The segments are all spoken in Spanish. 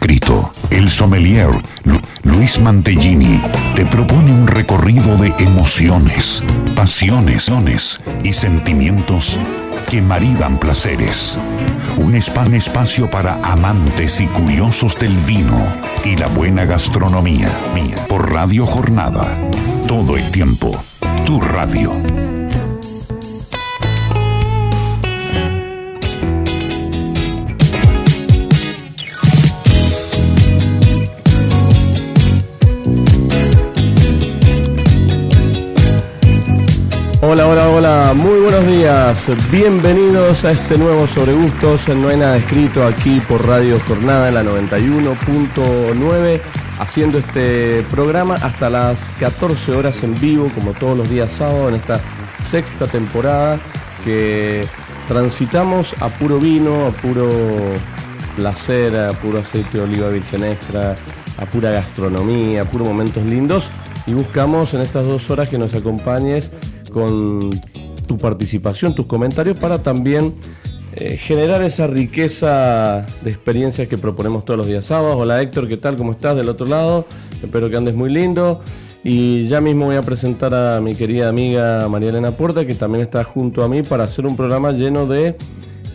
escrito. El sommelier Luis Mantellini te propone un recorrido de emociones, pasiones y sentimientos que maridan placeres. Un espacio para amantes y curiosos del vino y la buena gastronomía. Por Radio Jornada. Todo el tiempo. Tu radio. Hola, hola, hola, muy buenos días. Bienvenidos a este nuevo Sobre Gustos. No hay nada escrito aquí por Radio Jornada en la 91.9, haciendo este programa hasta las 14 horas en vivo, como todos los días sábados, en esta sexta temporada que transitamos a puro vino, a puro placer, a puro aceite de oliva virgen extra, a pura gastronomía, a puros momentos lindos. Y buscamos en estas dos horas que nos acompañes con tu participación, tus comentarios, para también eh, generar esa riqueza de experiencias que proponemos todos los días sábados. Hola Héctor, ¿qué tal? ¿Cómo estás del otro lado? Espero que andes muy lindo. Y ya mismo voy a presentar a mi querida amiga María Elena Puerta, que también está junto a mí para hacer un programa lleno de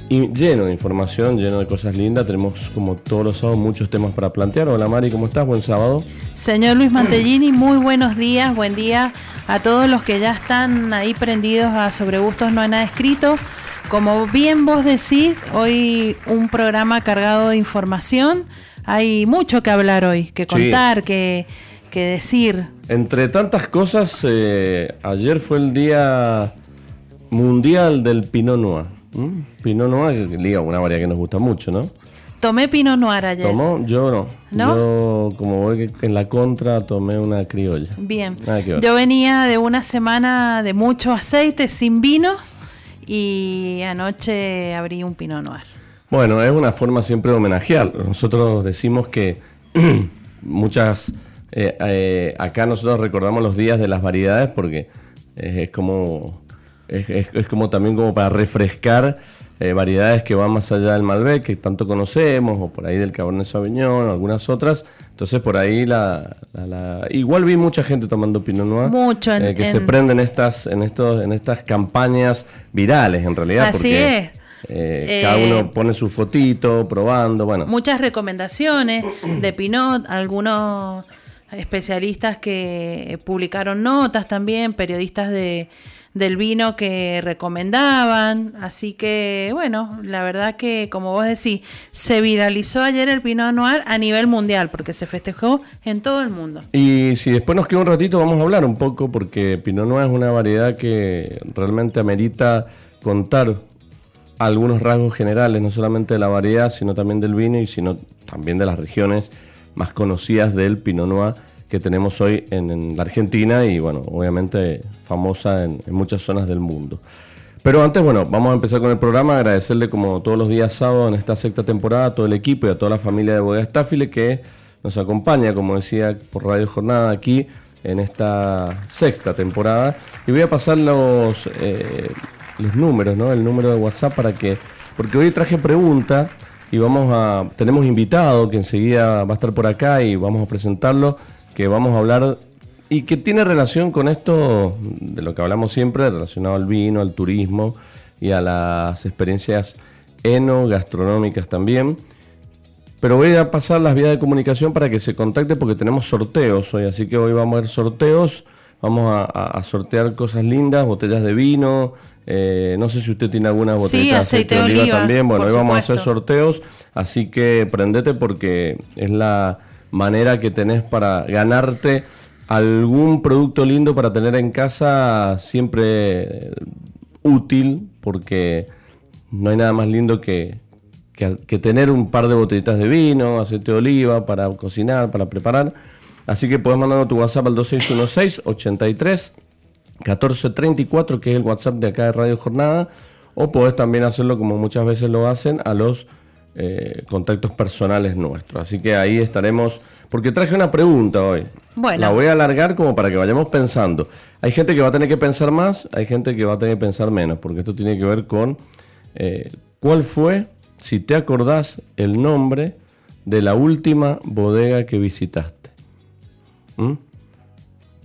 lleno de información, lleno de cosas lindas. Tenemos, como todos los sábados, muchos temas para plantear. Hola Mari, ¿cómo estás? Buen sábado. Señor Luis Mantellini, muy buenos días. Buen día a todos los que ya están ahí prendidos a Sobre Gustos No hay nada escrito. Como bien vos decís, hoy un programa cargado de información. Hay mucho que hablar hoy, que contar, que, que, decir. Entre tantas cosas, eh, ayer fue el Día Mundial del Pinot Noir. ¿Mm? Pinot Noir, una variedad que nos gusta mucho, ¿no? Tomé Pinot Noir ayer. ¿Tomó? Yo no. ¿No? Yo, como voy en la contra, tomé una criolla. Bien. Yo venía de una semana de mucho aceite, sin vinos, y anoche abrí un Pinot Noir. Bueno, es una forma siempre de homenajear. Nosotros decimos que muchas... Eh, eh, acá nosotros recordamos los días de las variedades porque es como es, como también como para refrescar eh, variedades que van más allá del Malbec, que tanto conocemos, o por ahí del Cabernet Sauvignon, o algunas otras. Entonces por ahí la, igual vi mucha gente tomando Pinot Noir, Mucho eh, que se prenden estas, en estos, en estas campañas virales en realidad. Así es. Eh, cada uno pone su fotito, probando, bueno. Muchas recomendaciones de Pinot, algunos especialistas que publicaron notas también, periodistas de del vino que recomendaban. Así que, bueno, la verdad que, como vos decís, se viralizó ayer el Pinot Noir a nivel mundial, porque se festejó en todo el mundo. Y si después nos queda un ratito, vamos a hablar un poco, porque Pinot Noir es una variedad que realmente amerita contar algunos rasgos generales, no solamente de la variedad, sino también del vino y sino también de las regiones más conocidas del Pinot Noir que tenemos hoy en, la Argentina y bueno, obviamente famosa en, muchas zonas del mundo. Pero antes, bueno, vamos a empezar con el programa, agradecerle como todos los días sábados en esta sexta temporada a todo el equipo y a toda la familia de Bodega Staffile que nos acompaña, como decía, por Radio Jornada aquí en esta sexta temporada. Y voy a pasar los, eh, los números, ¿no? El número de WhatsApp para que, porque hoy traje pregunta y vamos a, tenemos invitado que enseguida va a estar por acá y vamos a presentarlo que vamos a hablar y que tiene relación con esto de lo que hablamos siempre, relacionado al vino, al turismo y a las experiencias enogastronómicas también. Pero voy a pasar las vías de comunicación para que se contacte porque tenemos sorteos hoy, así que hoy vamos a ver sorteos, vamos a, sortear cosas lindas, botellas de vino, eh, no sé si usted tiene alguna botella de aceite de oliva, también, bueno, hoy vamos a hacer sorteos, así que prendete porque es la manera que tenés para ganarte algún producto lindo para tener en casa siempre útil, porque no hay nada más lindo que, que, tener un par de botellitas de vino, aceite de oliva para cocinar, para preparar. Así que puedes mandarnos tu WhatsApp al 2616 83 1434, que es el WhatsApp de acá de Radio Jornada, o puedes también hacerlo como muchas veces lo hacen a los eh, contactos personales nuestros. Así que ahí estaremos, porque traje una pregunta hoy. Bueno. La voy a alargar como para que vayamos pensando. Hay gente que va a tener que pensar más, hay gente que va a tener que pensar menos, porque esto tiene que ver con eh, cuál fue, si te acordás, el nombre de la última bodega que visitaste? ¿Mm?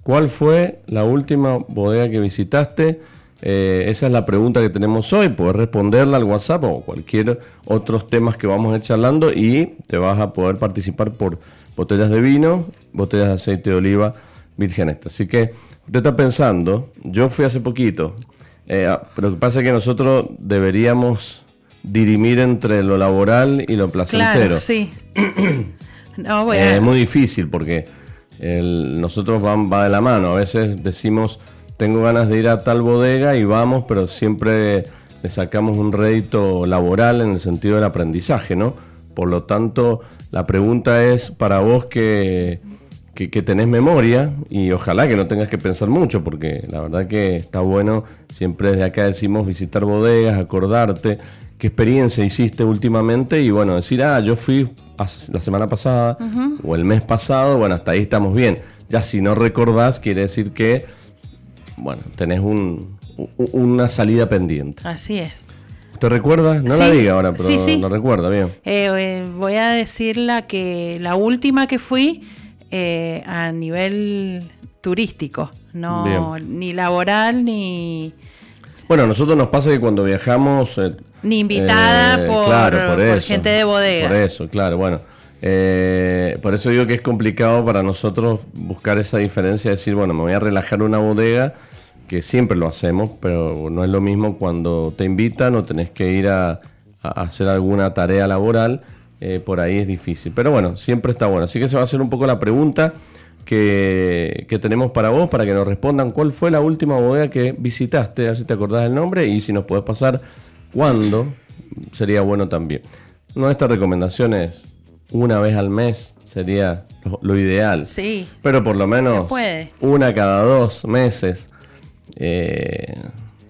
¿Cuál fue la última bodega que visitaste? Eh, esa es la pregunta que tenemos hoy. Puedes responderla al WhatsApp o cualquier otros temas que vamos a ir charlando y te vas a poder participar por botellas de vino, botellas de aceite de oliva virgen extra. Así que usted está pensando, yo fui hace poquito, eh, ah, pero lo que pasa es que nosotros deberíamos dirimir entre lo laboral y lo placentero. Claro, sí. no, eh, Es muy difícil porque nosotros van, va de la mano. A veces decimos, tengo ganas de ir a tal bodega y vamos, pero siempre le sacamos un rédito laboral en el sentido del aprendizaje, ¿no? Por lo tanto, la pregunta es para vos que, que, tenés memoria y ojalá que no tengas que pensar mucho, porque la verdad que está bueno, siempre desde acá decimos visitar bodegas, acordarte qué experiencia hiciste últimamente y bueno, decir, ah, yo fui la semana pasada o el mes pasado, bueno, hasta ahí estamos bien. Ya si no recordás, quiere decir que, bueno, tenés un, una salida pendiente. Así es. ¿Te recuerda? No la diga ahora, pero sí, lo recuerda, bien. Eh, eh, voy a decir la que la última que fui eh, a nivel turístico, no ni laboral ni... Bueno, a nosotros nos pasa que cuando viajamos ni invitada eh, por, gente de bodega. Por eso, claro, bueno. Eh, por eso digo que es complicado para nosotros buscar esa diferencia, decir, bueno, me voy a relajar una bodega, que siempre lo hacemos, pero no es lo mismo cuando te invitan o tenés que ir a, hacer alguna tarea laboral, eh, por ahí es difícil. Pero bueno, siempre está bueno. Así que se va a hacer un poco la pregunta que, tenemos para vos, para que nos respondan cuál fue la última bodega que visitaste, a ver si te acordás del nombre y si nos podés pasar cuándo sería bueno también. Nuestra recomendación es una vez al mes sería lo, ideal. Sí. Pero por lo menos una cada dos meses. Eh,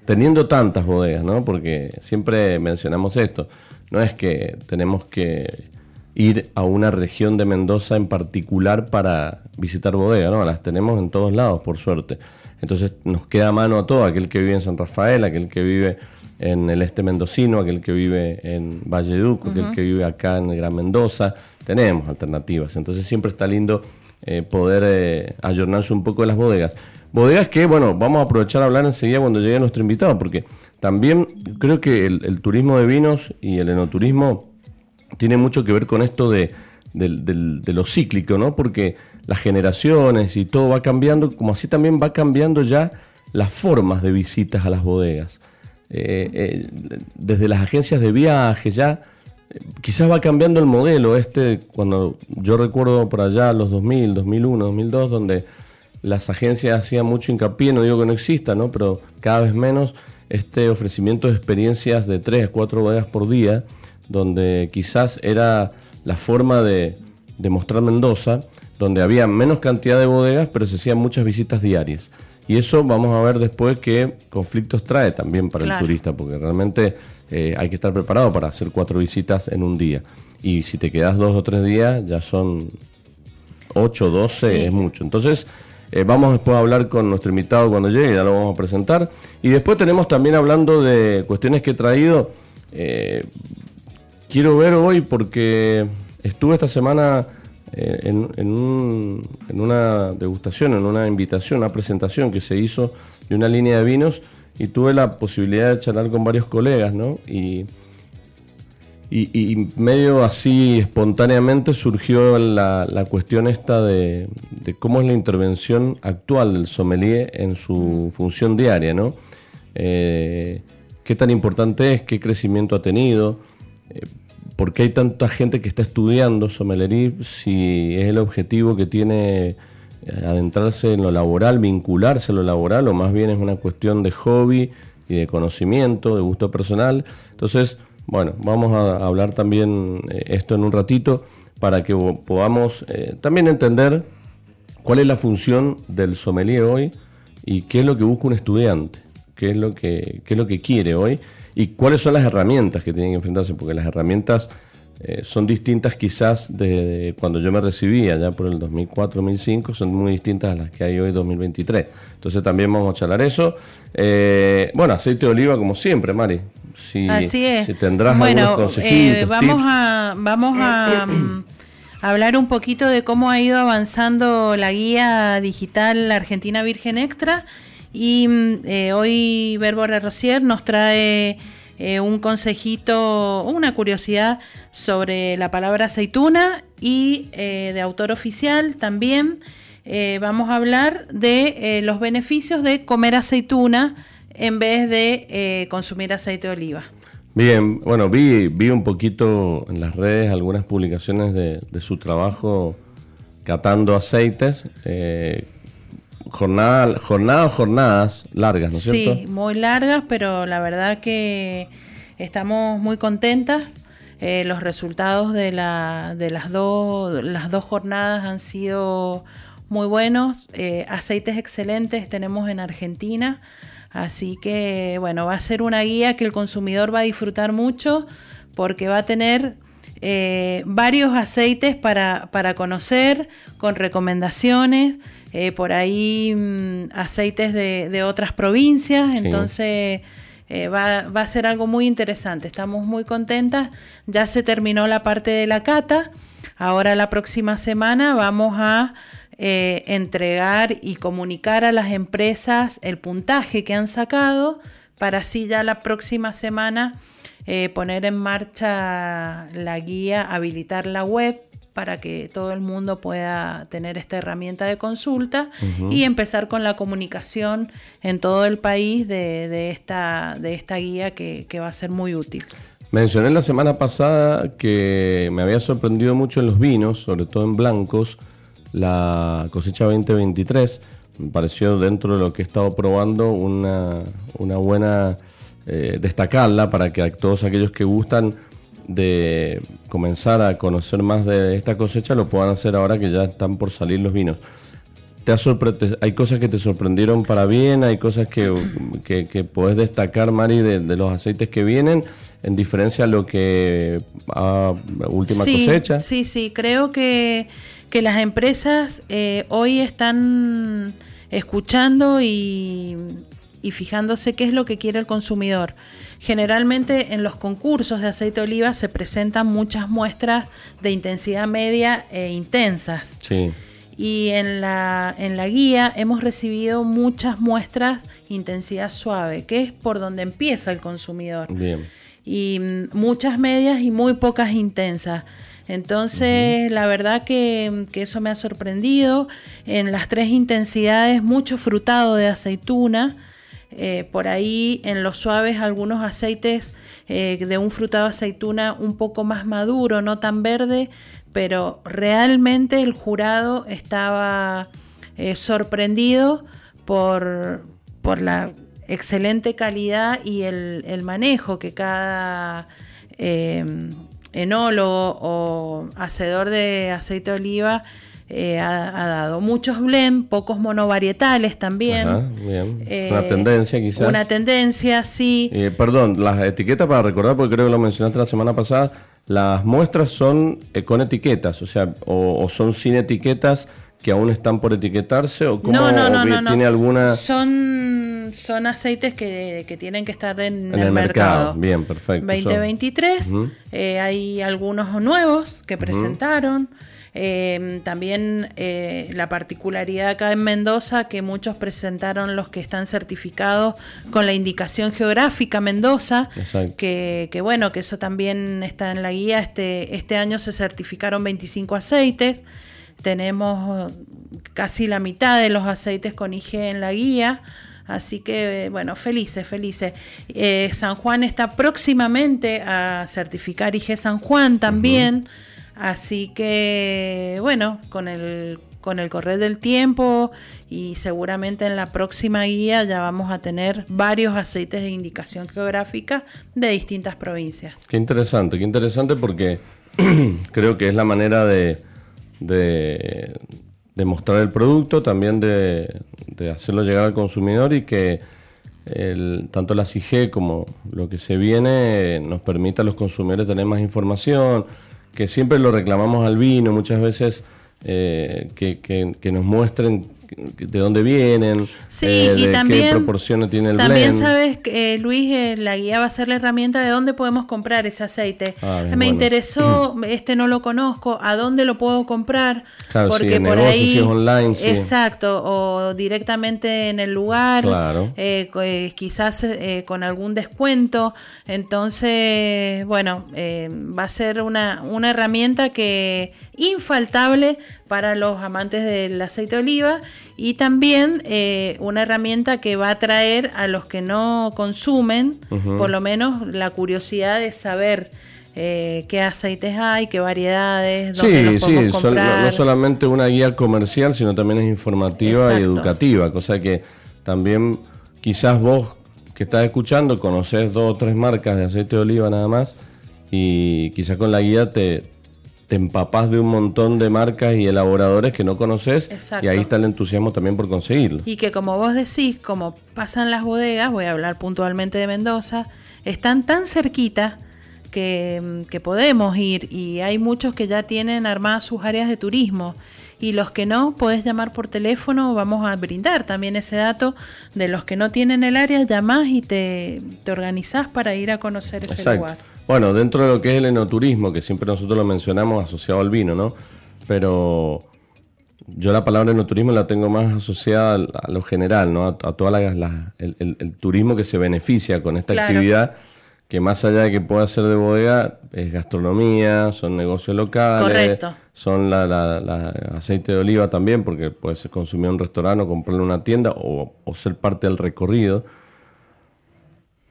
teniendo tantas bodegas, ¿no? Porque siempre mencionamos esto. No es que tenemos que ir a una región de Mendoza en particular para visitar bodegas, ¿no? Las tenemos en todos lados, por suerte. Entonces nos queda a mano a todo, aquel que vive en San Rafael, aquel que vive en el este mendocino, aquel que vive en Valleduco, aquel que vive acá en el Gran Mendoza. Tenemos alternativas, entonces siempre está lindo eh, poder eh, ayornarse un poco de las bodegas. Bodegas que, bueno, vamos a aprovechar a hablar enseguida cuando llegue nuestro invitado, porque también creo que el, turismo de vinos y el enoturismo tiene mucho que ver con esto de, de lo cíclico, ¿no? Porque las generaciones y todo va cambiando, como así también va cambiando ya las formas de visitas a las bodegas. Eh, eh, desde las agencias de viaje ya, eh, quizás va cambiando el modelo este, cuando yo recuerdo por allá los 2000, 2001, 2002, donde las agencias hacían mucho hincapié, no digo que no exista, ¿no? pero cada vez menos este ofrecimiento de experiencias de 3, 4 bodegas por día, donde quizás era la forma de, de mostrar Mendoza, donde había menos cantidad de bodegas, pero se hacían muchas visitas diarias. Y eso vamos a ver después qué conflictos trae también para el turista, porque realmente eh, hay que estar preparado para hacer cuatro visitas en un día. Y si te quedas dos o tres días, ya son ocho, doce, es mucho. Entonces, eh, vamos después a hablar con nuestro invitado cuando llegue, ya lo vamos a presentar. Y después tenemos también hablando de cuestiones que he traído. Eh, quiero ver hoy porque estuve esta semana eh, en, una degustación, en una invitación, una presentación que se hizo de una línea de vinos y tuve la posibilidad de charlar con varios colegas, ¿no? Y, y, medio así espontáneamente surgió la, cuestión esta de, cómo es la intervención actual del sommelier en su función diaria, ¿no? Eh, qué tan importante es, qué crecimiento ha tenido. ¿Por qué hay tanta gente que está estudiando sommelería si es el objetivo que tiene eh, adentrarse en lo laboral, vincularse a lo laboral, o más bien es una cuestión de hobby y de conocimiento, de gusto personal? Entonces, bueno, vamos a hablar también eh, esto en un ratito para que podamos eh, también entender cuál es la función del sommelier hoy y qué es lo que busca un estudiante, qué es lo que, qué es lo que quiere hoy y cuáles son las herramientas que tienen que enfrentarse, porque las herramientas eh, son distintas quizás de, cuando yo me recibía, ya por el 2004-2005, son muy distintas a las que hay hoy 2023. Entonces también vamos a charlar eso. Eh, bueno, aceite de oliva como siempre, Mari. Si, Así es. Si tendrás bueno, algunos consejitos, eh, vamos a vamos a hablar un poquito de cómo ha ido avanzando la guía digital Argentina Virgen Extra. Y mm, eh, hoy Verbora Rosier nos trae eh, un consejito, una curiosidad sobre la palabra aceituna y eh, de autor oficial también. vamos a hablar de los beneficios de comer aceituna en vez de consumir aceite de oliva. Bien, bueno, vi, vi un poquito en las redes algunas publicaciones de, su trabajo catando aceites. Eh, jornada, jornadas, largas, ¿no es cierto? Sí, muy largas, pero la verdad que estamos muy contentas. Eh, los resultados de, la, de las, dos, las dos jornadas han sido muy buenos. Eh, aceites excelentes tenemos en Argentina. Así que, bueno, va a ser una guía que el consumidor va a disfrutar mucho porque va a tener eh, varios aceites para, conocer, con recomendaciones, eh, por ahí mm, aceites de, otras provincias, entonces eh, va, va, a ser algo muy interesante, estamos muy contentas, ya se terminó la parte de la cata, ahora la próxima semana vamos a entregar y comunicar a las empresas el puntaje que han sacado para así ya la próxima semana eh, poner en marcha la guía, habilitar la web para que todo el mundo pueda tener esta herramienta de consulta y empezar con la comunicación en todo el país de, esta, de esta guía que, que va a ser muy útil. Mencioné la semana pasada que me había sorprendido mucho en los vinos, sobre todo en blancos, la cosecha 2023. Me pareció dentro de lo que he estado probando una, buena eh, destacarla para que a todos aquellos que gustan de comenzar a conocer más de esta cosecha lo puedan hacer ahora que ya están por salir los vinos. ¿Te hay cosas que te sorprendieron para bien, hay cosas que, que, puedes destacar, Mari, de, los aceites que vienen, en diferencia a lo que a última cosecha. Sí, sí, creo que que las empresas eh, hoy están escuchando y, fijándose qué es lo que quiere el consumidor. Generalmente en los concursos de aceite de oliva se presentan muchas muestras de intensidad media e intensas. Sí. Y en la, en la guía hemos recibido muchas muestras intensidad suave, que es por donde empieza el consumidor. Bien. Y mm, muchas medias y muy pocas intensas. Entonces, la verdad que, eso me ha sorprendido. En las tres intensidades, mucho frutado de aceituna. Eh, por ahí en los suaves algunos aceites eh, de un frutado aceituna un poco más maduro, no tan verde, pero realmente el jurado estaba eh, sorprendido por, la excelente calidad y el, manejo que cada enólogo o hacedor de aceite de oliva eh, ha, dado. Muchos blend, pocos monovarietales también. una eh, tendencia quizás. Una tendencia, sí. Eh, perdón, las etiquetas para recordar, porque creo que lo mencionaste la semana pasada, las muestras son con etiquetas, o sea, o, son sin etiquetas que aún están por etiquetarse o cómo no, no, no, tiene alguna son son aceites que, tienen que estar en, el, mercado. bien perfecto 2023 eh, hay algunos nuevos que presentaron em, también eh, la particularidad acá en Mendoza que muchos presentaron los que están certificados con la indicación geográfica Mendoza que, que, bueno que eso también está en la guía este este año se certificaron 25 aceites tenemos casi la mitad de los aceites con IG en la guía. Así que, bueno, felices, felices. Eh, San Juan está próximamente a certificar IG San Juan también. Así que, bueno, con el, con el correr del tiempo y seguramente en la próxima guía ya vamos a tener varios aceites de indicación geográfica de distintas provincias. Qué interesante, qué interesante porque creo que es la manera de de, mostrar el producto, también de, hacerlo llegar al consumidor y que tanto la CIG como lo que se viene nos permita a los consumidores tener más información, que siempre lo reclamamos al vino, muchas veces eh, que, nos muestren de dónde vienen, Sí, eh, y de también, qué proporciones tiene el también blend. sabes, que, eh, Luis, eh, la guía va a ser la herramienta de dónde podemos comprar ese aceite. Ah, Me bueno. interesó, este no lo conozco, ¿a dónde lo puedo comprar? Claro, sí, en negocio, si es online, sí. Exacto, o directamente en el lugar, Claro. eh, quizás con algún descuento. Entonces, bueno, va a ser una, una herramienta que infaltable para los amantes del aceite de oliva y también eh, una herramienta que va a atraer a los que no consumen, por lo menos la curiosidad de saber eh, qué aceites hay, qué variedades, dónde Sí, sí, sol- no, solamente una guía comercial, sino también es informativa y educativa, cosa que también quizás vos que estás escuchando conoces dos o tres marcas de aceite de oliva nada más y quizás con la guía te, te empapás de un montón de marcas y elaboradores que no conoces Exacto. y ahí está el entusiasmo también por conseguirlo. Y que como vos decís, como pasan las bodegas, voy a hablar puntualmente de Mendoza, están tan cerquita que, que podemos ir y hay muchos que ya tienen armadas sus áreas de turismo y los que no, podés llamar por teléfono, vamos a brindar también ese dato de los que no tienen el área, llamás y te, te organizás para ir a conocer ese Exacto. lugar. Bueno, dentro de lo que es el enoturismo, que siempre nosotros lo mencionamos asociado al vino, ¿no? Pero yo la palabra enoturismo la tengo más asociada a lo general, ¿no? A, a toda la, la- el, el- el turismo que se beneficia con esta Claro. actividad, que más allá de que pueda ser de bodega, es gastronomía, son negocios locales, Correcto. son la, la- la aceite de oliva también, porque puede ser consumido en un restaurante o comprarlo en una tienda o, o ser parte del recorrido.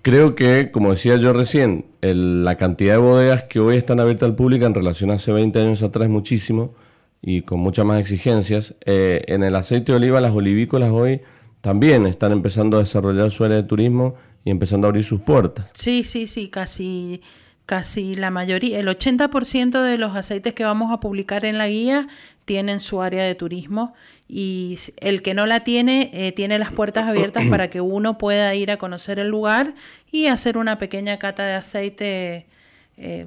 Creo que, como decía yo recién, la cantidad de bodegas que hoy están abiertas al público en relación a hace 20 años atrás es muchísimo y con muchas más exigencias. Eh, en el aceite de oliva, las olivícolas hoy también están empezando a desarrollar su área de turismo y empezando a abrir sus puertas. Sí, sí, sí, casi, casi la mayoría, el 80% de los aceites que vamos a publicar en la guía tienen su área de turismo y el que no la tiene, eh, tiene las puertas abiertas para que uno pueda ir a conocer el lugar y hacer una pequeña cata de aceite eh,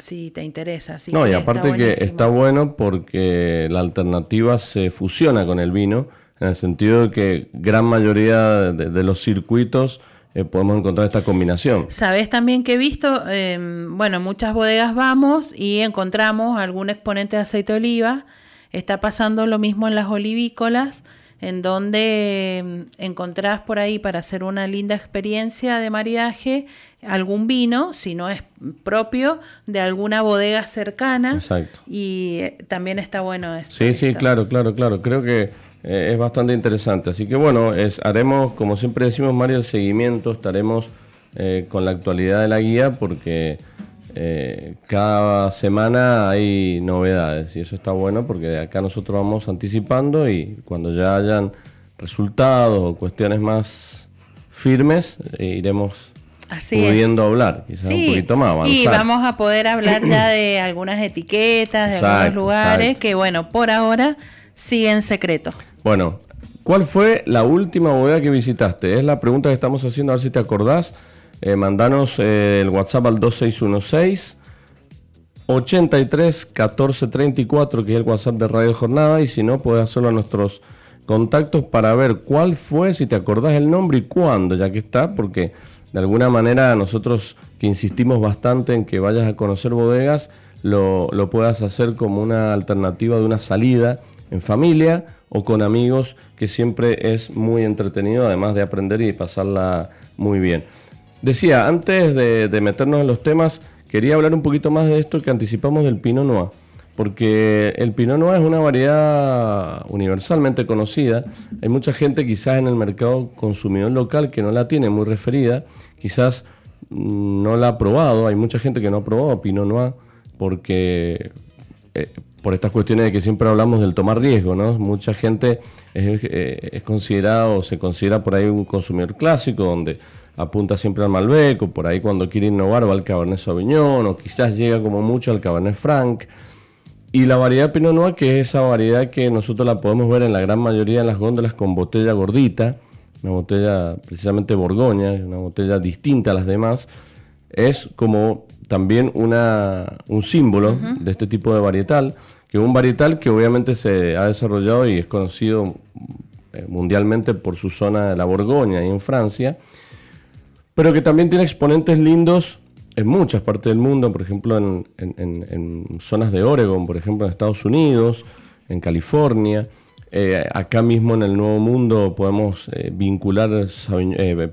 si te interesa. No, y está aparte que está bueno porque la alternativa se fusiona con el vino, en el sentido de que gran mayoría de, de los circuitos eh, podemos encontrar esta combinación. Sabes también que he visto, eh, bueno, en muchas bodegas vamos y encontramos algún exponente de aceite de oliva. Está pasando lo mismo en las olivícolas, en donde eh, encontrás por ahí para hacer una linda experiencia de maridaje algún vino, si no es propio, de alguna bodega cercana. Exacto. Y eh, también está bueno esto. Sí, sí, claro, claro, claro. Creo que eh, es bastante interesante. Así que bueno, es, haremos, como siempre decimos, Mario, el seguimiento. Estaremos eh, con la actualidad de la guía porque eh, cada semana hay novedades y eso está bueno porque acá nosotros vamos anticipando y cuando ya hayan resultados o cuestiones más firmes, eh, iremos Así es. pudiendo hablar, quizás un poquito más, avanzar. Y vamos a poder hablar ya de algunas etiquetas, de Exacto, algunos lugares exacto. que, bueno, por ahora siguen secreto. Bueno, ¿cuál fue la última bodega que visitaste? Es la pregunta que estamos haciendo, a ver si te acordás. Eh, mandanos eh, el WhatsApp al 2616 83 14 34, que es el WhatsApp de Radio Jornada, y si no, puedes hacerlo a nuestros contactos para ver cuál fue, si te acordás el nombre y cuándo, ya que está, porque de alguna manera nosotros que insistimos bastante en que vayas a conocer bodegas, lo, lo puedas hacer como una alternativa de una salida en familia o con amigos, que siempre es muy entretenido, además de aprender y pasarla muy bien. Decía, antes de, meternos en los temas, quería hablar un poquito más de esto que anticipamos del Pinot Noir, porque el Pinot Noir es una variedad universalmente conocida. Hay mucha gente quizás en el mercado consumidor local que no la tiene muy referida, quizás mm, no la ha probado, hay mucha gente que no ha probado Pinot Noir porque eh, por estas cuestiones de que siempre hablamos del tomar riesgo, ¿no? Mucha gente es, eh, es considerado o se considera por ahí un consumidor clásico donde apunta siempre al Malbec o por ahí cuando quiere innovar va al Cabernet Sauvignon o quizás llega como mucho al Cabernet Franc. Y la variedad Pinot Noir, que es esa variedad que nosotros la podemos ver en la gran mayoría de las góndolas con botella gordita, una botella precisamente Borgoña, una botella distinta a las demás, es como también una, un símbolo de este tipo de varietal, que que un varietal que obviamente se ha desarrollado y es conocido eh, mundialmente por su zona de la Borgoña y en Francia, pero que también tiene exponentes lindos en muchas partes del mundo, por ejemplo en, zonas de Oregon, por ejemplo en Estados Unidos, en California. Eh, acá mismo en el Nuevo Mundo podemos eh, vincular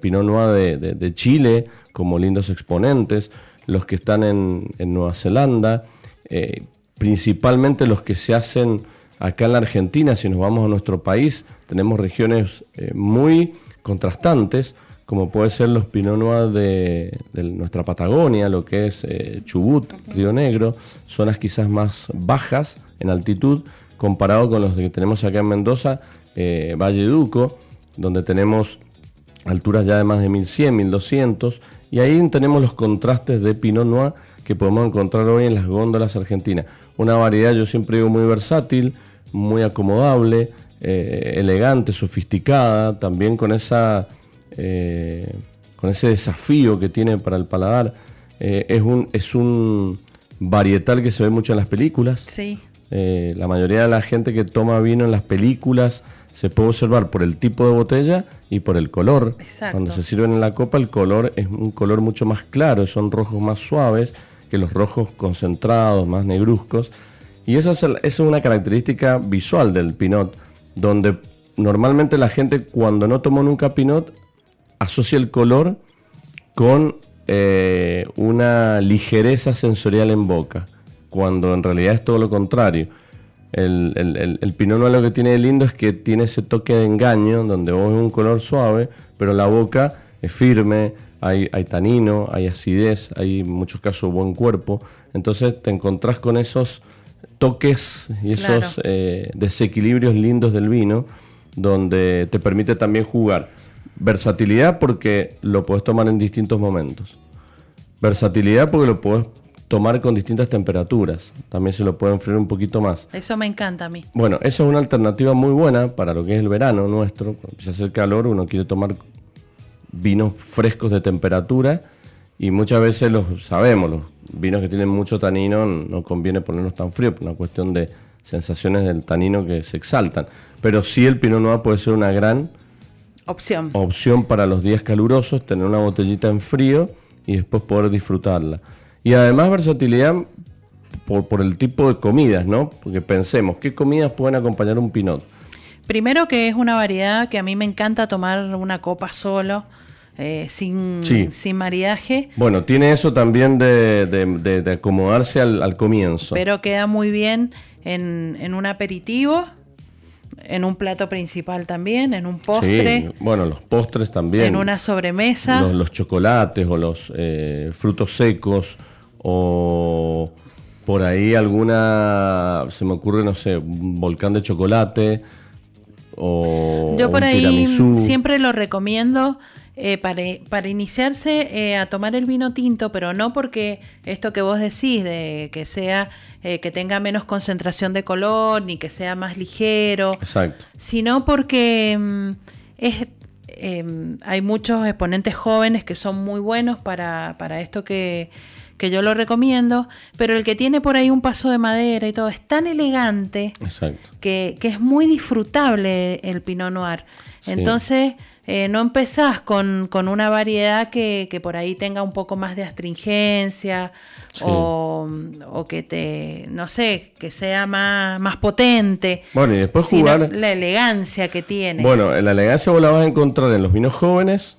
Pinot Noir de, Chile como lindos exponentes, los que están en, Nueva Zelanda, principalmente los que se hacen acá en la Argentina, si nos vamos a nuestro país, tenemos regiones eh, muy contrastantes, como puede ser los Pinot Noir de, nuestra Patagonia, lo que es eh, Chubut, Río Negro, zonas quizás más bajas en altitud, comparado con los que tenemos acá en Mendoza, eh, Valle Duco, donde tenemos alturas ya de más de 1100, 1200, y ahí tenemos los contrastes de Pinot Noir que podemos encontrar hoy en las góndolas argentinas. Una variedad, yo siempre digo, muy versátil, muy acomodable, eh, elegante, sofisticada, también con, esa, eh, con ese desafío que tiene para el paladar. Eh, es, un, es un varietal que se ve mucho en las películas. Sí. la mayoría de la gente que toma vino en las películas se puede observar por el tipo de botella y por el color. Cuando se sirven en la copa, el color es un color mucho más claro, son rojos más suaves que los rojos concentrados, más negruzcos. Y esa es, una característica visual del Pinot, donde normalmente la gente cuando no tomó nunca Pinot asocia el color con eh, una ligereza sensorial en boca, cuando en realidad es todo lo contrario. El, el, Pinot Noir lo que tiene de lindo es que tiene ese toque de engaño, donde vos ves un color suave, pero la boca es firme, hay, hay tanino, hay acidez, hay en muchos casos buen cuerpo. Entonces te encontrás con esos toques y esos eh, desequilibrios lindos del vino, donde te permite también jugar. Versatilidad porque lo puedes tomar en distintos momentos. Versatilidad porque lo puedes tomar con distintas temperaturas. También se lo puede enfriar un poquito más. Eso me encanta a mí. Bueno, esa es una alternativa muy buena para lo que es el verano nuestro. Cuando empieza a hacer calor, uno quiere tomar vinos frescos de temperatura y muchas veces los sabemos, los vinos que tienen mucho tanino no conviene ponerlos tan fríos por una cuestión de sensaciones del tanino que se exaltan. Pero sí el Pinot Noir puede ser una gran opción. opción para los días calurosos, tener una botellita en frío y después poder disfrutarla. Y además versatilidad por, por el tipo de comidas, ¿no? Porque pensemos, ¿qué comidas pueden acompañar un Pinot? Primero que es una variedad que a mí me encanta tomar una copa solo eh, sin, sin maridaje. Bueno, tiene eso también de, acomodarse al, comienzo. Pero queda muy bien en, un aperitivo, en un plato principal también, en un postre. bueno, los postres también. En una sobremesa. Los, chocolates o los eh, frutos secos o por ahí alguna, se me ocurre, no sé, un volcán de chocolate o Yo por ahí siempre lo recomiendo eh, para, iniciarse eh, a tomar el vino tinto, pero no porque esto que vos decís, de que sea, eh, que tenga menos concentración de color, ni que sea más ligero, sino porque mm, es, em, hay muchos exponentes jóvenes que son muy buenos para, esto que, yo lo recomiendo, pero el que tiene por ahí un paso de madera y todo es tan elegante Que, es muy disfrutable el Pinot Noir. Entonces, eh, no empezás con, una variedad que, por ahí tenga un poco más de astringencia o, que te, no sé, que sea más, más potente. Bueno, y después jugar... La elegancia que tiene. Bueno, la elegancia vos la vas a encontrar en los vinos jóvenes,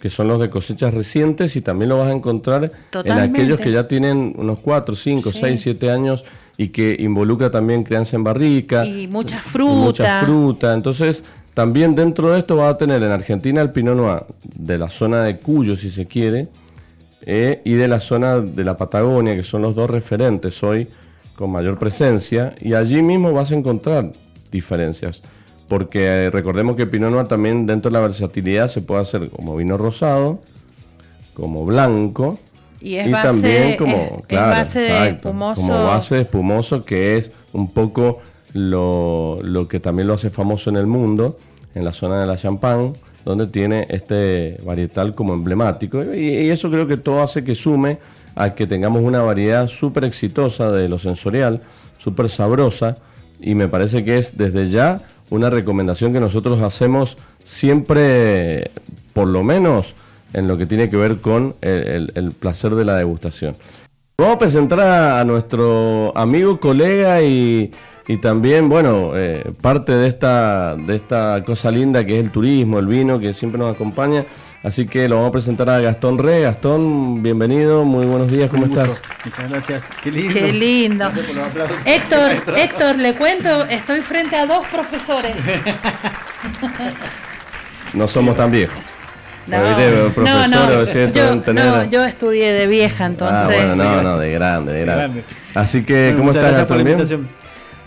que son los de cosechas recientes, y también lo vas a encontrar en aquellos que ya tienen unos 4, 5, 6, 7 años y que involucra también crianza en barrica. Y mucha fruta. Y mucha fruta. Entonces, también dentro de esto va a tener en Argentina el Pinot Noir de la zona de Cuyo, si se quiere, eh, y de la zona de la Patagonia, que son los dos referentes hoy con mayor presencia, y allí mismo vas a encontrar diferencias. Porque eh, recordemos que Pinot Noir también dentro de la versatilidad se puede hacer como vino rosado, como blanco, y, también como, base espumoso. como base espumoso, que es un poco lo, lo, que también lo hace famoso en el mundo, en la zona de la Champagne, donde tiene este varietal como emblemático. Y, eso creo que todo hace que sume a que tengamos una variedad súper exitosa de lo sensorial, súper sabrosa y me parece que es desde ya una recomendación que nosotros hacemos siempre, por lo menos en lo que tiene que ver con el, placer de la degustación. Vamos a presentar a, nuestro amigo, colega y, también, bueno, eh, parte de esta, de esta cosa linda que es el turismo, el vino, que siempre nos acompaña. Así que lo vamos a presentar a Gastón Re. Gastón, bienvenido, muy buenos días, ¿cómo estás? Muchas gracias, qué lindo. Qué lindo. Héctor, Héctor, le cuento, estoy frente a dos profesores. no somos tan viejos. No, no, no, yo, estudié de vieja, entonces. Ah, bueno, no, no, de grande, de grande. Así que, ¿cómo estás?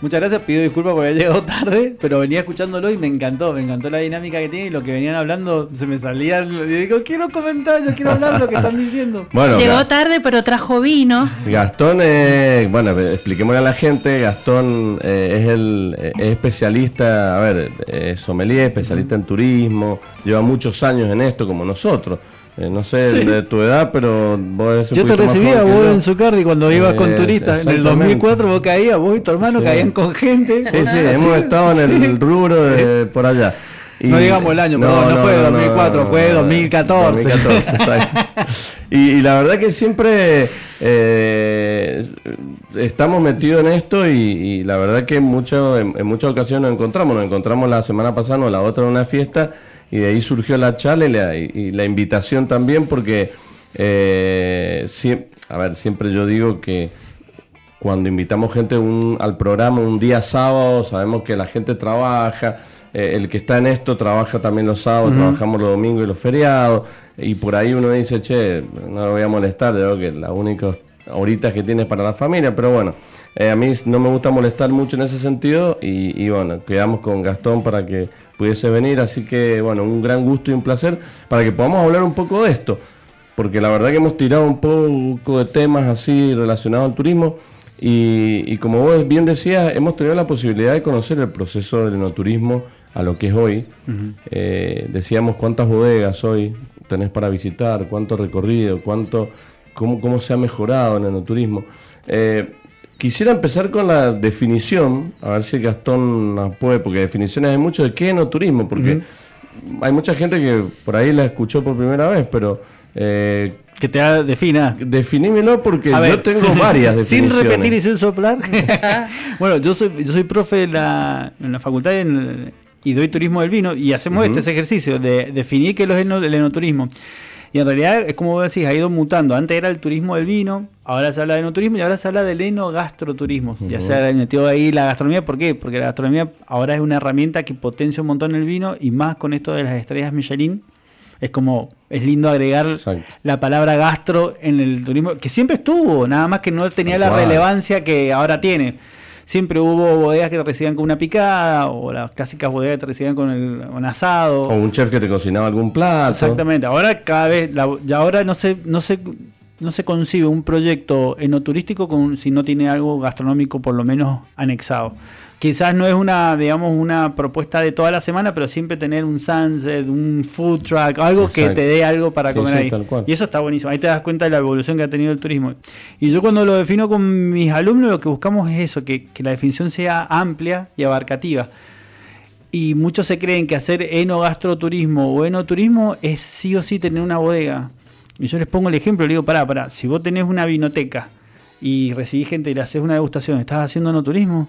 Muchas gracias, pido disculpas por haber llegado tarde, pero venía escuchándolo y me encantó, me encantó la dinámica que tiene y lo que venían hablando, se me salía, y digo, quiero comentar, yo quiero hablar lo que están diciendo. Bueno, Llegó tarde, pero trajo vino. Gastón, bueno, expliquémosle a la gente, Gastón eh, es el especialista, a ver, es sommelier, especialista en turismo, lleva muchos años en esto como nosotros. Eh, no sé de tu edad, pero vos Yo te recibía vos en Zucardi cuando ibas con turistas. En el 2004 vos caías, vos y tu hermano caían con gente. Sí, sí, hemos estado en el rubro de por allá. no digamos el año, no, no, fue 2004, fue 2014. 2014 y, la verdad que siempre eh, estamos metidos en esto y, la verdad que mucho, en, en, muchas ocasiones nos encontramos. Nos encontramos la semana pasada o la otra en una fiesta y de ahí surgió la charla y la, invitación también porque, eh, a ver, siempre yo digo que cuando invitamos gente al programa un día sábado, sabemos que la gente trabaja, eh, el que está en esto trabaja también los sábados, trabajamos los domingos y los feriados, y por ahí uno dice, che, no lo voy a molestar, yo creo que la única ahorita que tiene para la familia, pero bueno, eh, a mí no me gusta molestar mucho en ese sentido y, y bueno, quedamos con Gastón para que pudiese venir. Así que, bueno, un gran gusto y un placer para que podamos hablar un poco de esto. Porque la verdad que hemos tirado un poco de temas así relacionados al turismo. Y, como vos bien decías, hemos tenido la posibilidad de conocer el proceso del enoturismo a lo que es hoy. Eh, decíamos cuántas bodegas hoy tenés para visitar, cuánto recorrido, cuánto, cómo, cómo se ha mejorado el enoturismo. Eh, Quisiera empezar con la definición, a ver si Gastón nos puede, porque definiciones hay mucho de qué es turismo, porque hay mucha gente que por ahí la escuchó por primera vez, pero... Eh, que te defina. Definímelo porque yo tengo varias definiciones. Sin repetir y sin soplar. bueno, yo soy, yo soy profe en la, en la facultad y doy turismo del vino y hacemos este ejercicio de definir qué es el enoturismo. Y en realidad es como vos decís, ha ido mutando. Antes era el turismo del vino, ahora se habla de enoturismo y ahora se habla del enogastroturismo. Ya se ha metido ahí la gastronomía. ¿Por qué? Porque la gastronomía ahora es una herramienta que potencia un montón el vino y más con esto de las estrellas Michelin. Es como, es lindo agregar la palabra gastro en el turismo, que siempre estuvo, nada más que no tenía la relevancia que ahora tiene siempre hubo bodegas que te recibían con una picada, o las clásicas bodegas que te recibían con el un asado. O un chef que te cocinaba algún plato. Exactamente. Ahora cada vez, ya ahora no se, no se, no se concibe un proyecto enoturístico con, si no tiene algo gastronómico por lo menos anexado quizás no es una, digamos, una propuesta de toda la semana, pero siempre tener un sunset, un food truck, algo que te dé algo para comer ahí. Y eso está buenísimo. Ahí te das cuenta de la evolución que ha tenido el turismo. Y yo cuando lo defino con mis alumnos, lo que buscamos es eso, que, la definición sea amplia y abarcativa. Y muchos se creen que hacer enogastroturismo o enoturismo es sí o sí tener una bodega. Y yo les pongo el ejemplo, le digo, pará, pará, si vos tenés una vinoteca y recibís gente y le haces una degustación, ¿estás haciendo enoturismo?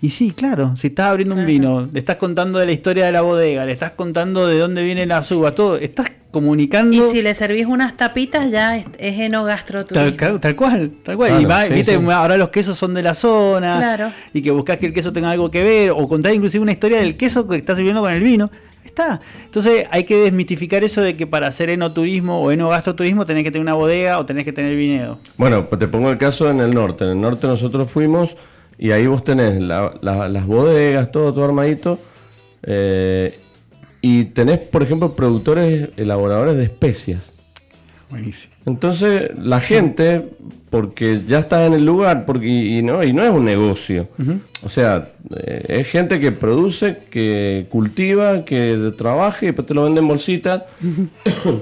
Y sí, claro, si estás abriendo un vino, le estás contando de la historia de la bodega, le estás contando de dónde viene la uvas, todo, estás comunicando. Y si le servís unas tapitas, ya es, enogastroturismo. Tal, tal, cual, tal cual. y viste, ahora los quesos son de la zona. Claro. Y que buscas que el queso tenga algo que ver. O contar inclusive una historia del queso que estás sirviendo con el vino. Está. Entonces hay que desmitificar eso de que para hacer enoturismo o enogastroturismo tenés que tener una bodega o tenés que tener viñedo. Bueno, pues te pongo el caso en el norte. En el norte nosotros fuimos y ahí vos tenés las bodegas, todo, todo armadito. Eh, y tenés, por ejemplo, productores, elaboradores de especias. Buenísimo. Entonces, la gente, porque ya está en el lugar, porque, y, no, y no es un negocio. O sea, eh, es gente que produce, que cultiva, que trabaja y después te lo vende en bolsitas,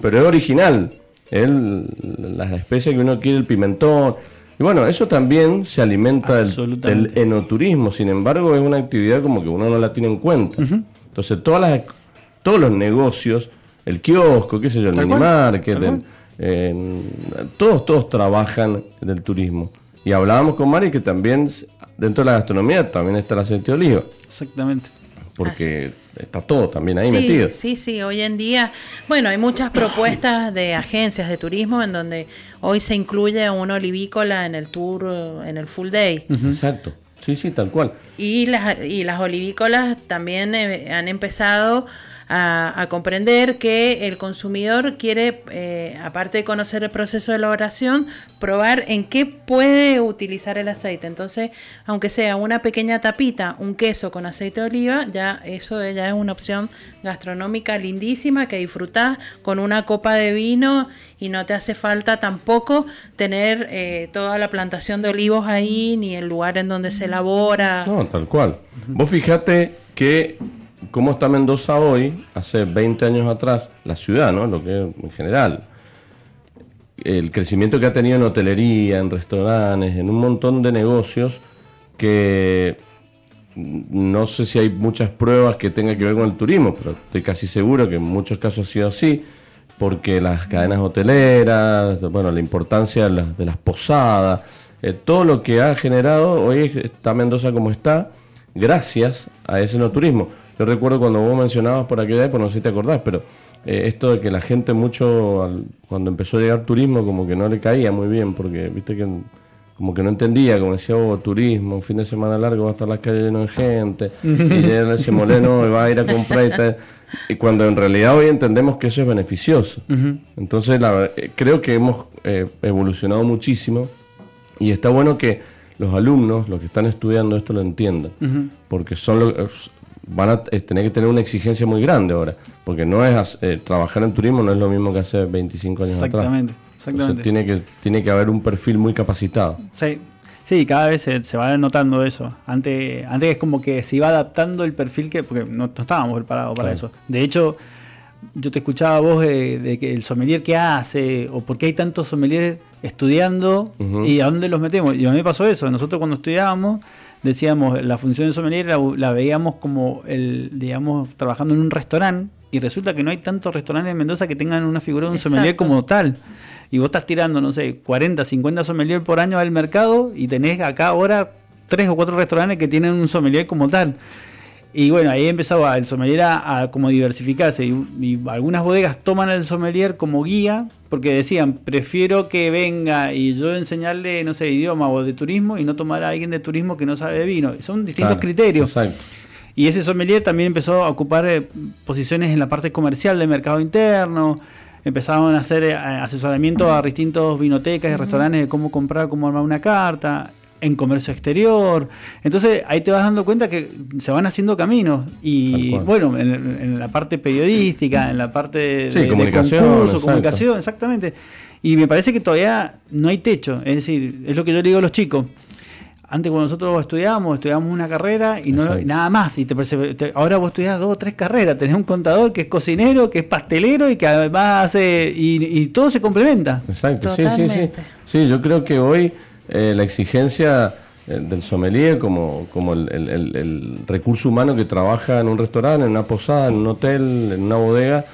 pero es original. Es la especie que uno quiere, el pimentón, Y bueno, eso también se alimenta del, enoturismo, sin embargo es una actividad como que uno no la tiene en cuenta. Entonces todas las, todos los negocios, el kiosco, qué sé yo, el minimarket, tal todos, todos trabajan del turismo. Y hablábamos con Mari que también dentro de la gastronomía también está el aceite de oliva, Exactamente. porque está todo también ahí sí, metido. Sí, sí, hoy en día, bueno, hay muchas propuestas de agencias de turismo en donde hoy se incluye un olivícola en el tour, en el full day. Exacto. Sí, sí, tal cual. Y las, y las olivícolas también eh, han empezado a, comprender que el consumidor quiere, eh, aparte de conocer el proceso de elaboración, probar en qué puede utilizar el aceite. Entonces, aunque sea una pequeña tapita, un queso con aceite de oliva, ya eso ya es una opción gastronómica lindísima que disfrutás con una copa de vino y no te hace falta tampoco tener eh, toda la plantación de olivos ahí ni el lugar en donde se elabora. No, tal cual. Vos fijate que cómo está Mendoza hoy, hace 20 años atrás, la ciudad, ¿no? Lo que en general. El crecimiento que ha tenido en hotelería, en restaurantes, en un montón de negocios que no sé si hay muchas pruebas que tenga que ver con el turismo, pero estoy casi seguro que en muchos casos ha sido así, porque las cadenas hoteleras, bueno, la importancia de las, de las posadas, eh, todo lo que ha generado, hoy está Mendoza como está, gracias a ese no turismo. Yo recuerdo cuando vos mencionabas por aquella época, no sé si te acordás, pero eh, esto de que la gente mucho, al- cuando empezó a llegar turismo, como que no le caía muy bien, porque viste que como que no entendía, como decía, oh, turismo, un fin de semana largo va a estar las calles llenas de gente, y ya se moleno y va a ir a comprar y tal. Y cuando en realidad hoy entendemos que eso es beneficioso. Entonces, la eh, creo que hemos eh, evolucionado muchísimo y está bueno que los alumnos, los que están estudiando esto, lo entiendan, porque son lo- eh, van a eh, tener que tener una exigencia muy grande ahora, porque no es eh, trabajar en turismo no es lo mismo que hace 25 años atrás. Exactamente. Entonces, Exactamente. tiene que tiene que haber un perfil muy capacitado. Sí, sí, cada vez se, se va notando eso. Antes, antes es como que se iba adaptando el perfil que, porque no, no estábamos preparados para Claro. eso. De hecho, yo te escuchaba a vos de, de que el sommelier que hace, o por qué hay tantos sommeliers estudiando y a dónde los metemos. Y a mí me pasó eso. Nosotros cuando estudiábamos, decíamos, la función de sommelier la, la veíamos como el, digamos, trabajando en un restaurante. Y resulta que no hay tantos restaurantes en Mendoza que tengan una figura de un sommelier Exacto. como tal. Y vos estás tirando, no sé, 40, 50 sommelier por año al mercado y tenés acá ahora tres o cuatro restaurantes que tienen un sommelier como tal. Y bueno, ahí empezaba el sommelier a, a como diversificarse. Y, y algunas bodegas toman al sommelier como guía porque decían, prefiero que venga y yo enseñarle, no sé, idioma o de turismo y no tomar a alguien de turismo que no sabe de vino. Son distintos Claro, criterios. Exacto. Y ese sommelier también empezó a ocupar eh, posiciones en la parte comercial del mercado interno. Empezaron a hacer eh, asesoramiento a distintos vinotecas y restaurantes de cómo comprar, cómo armar una carta, en comercio exterior. Entonces ahí te vas dando cuenta que se van haciendo caminos. Y bueno, en, en la parte periodística, en la parte de, Sí, de comunicación, concurso, exacto. comunicación, exactamente. Y me parece que todavía no hay techo. Es decir, es lo que yo le digo a los chicos. Antes cuando nosotros estudiábamos, estudiábamos una carrera y no y nada más. Y te parece- te- ahora vos estudiás dos o tres carreras. Tenés un contador que es cocinero, que es pastelero y que además hace... Y, y todo se complementa. Exacto, sí, sí, sí. Totalmente. Sí, yo creo que hoy eh, la exigencia eh, del sommelier como, como el, el- recurso humano que trabaja en un restaurante, en una posada, en un hotel, en una bodega,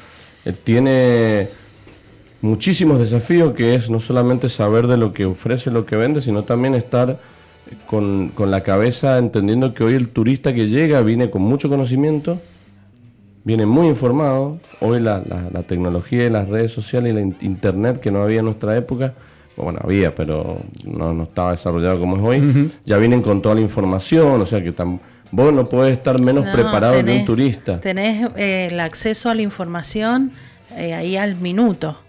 eh, tiene muchísimos desafíos que es no solamente saber de lo que ofrece, lo que vende, sino también estar con, con la cabeza entendiendo que hoy el turista que llega viene con mucho conocimiento, viene muy informado. Hoy la, la- la tecnología y las redes sociales y la in- internet que no había en nuestra época, bueno, había, pero no, no estaba desarrollado como es hoy, ya vienen con toda la información, o sea que tam- vos no podés estar menos No, preparado que un turista. Tenés eh, el acceso a la información eh, ahí al minuto.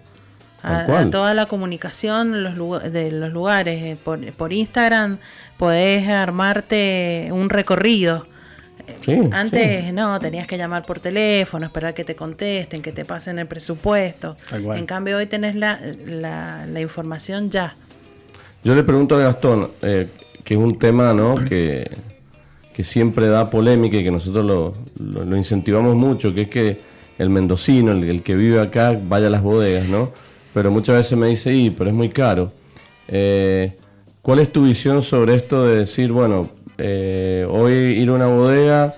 A, a toda la comunicación los de los lugares. eh, por, por Instagram podés armarte un recorrido. Sí, Antes sí. no, tenías que llamar por teléfono, esperar que te contesten, que te pasen el presupuesto. En cambio hoy tenés la, la, la información ya. Yo le pregunto a Gastón, eh, que es un tema ¿no? que, que siempre da polémica y que nosotros lo, lo- lo incentivamos mucho, que es que el mendocino, el, el que vive acá, vaya a las bodegas, ¿no? Pero muchas veces me dice, y, pero es muy caro. Eh, ¿Cuál es tu visión sobre esto de decir, bueno, eh, hoy ir a una bodega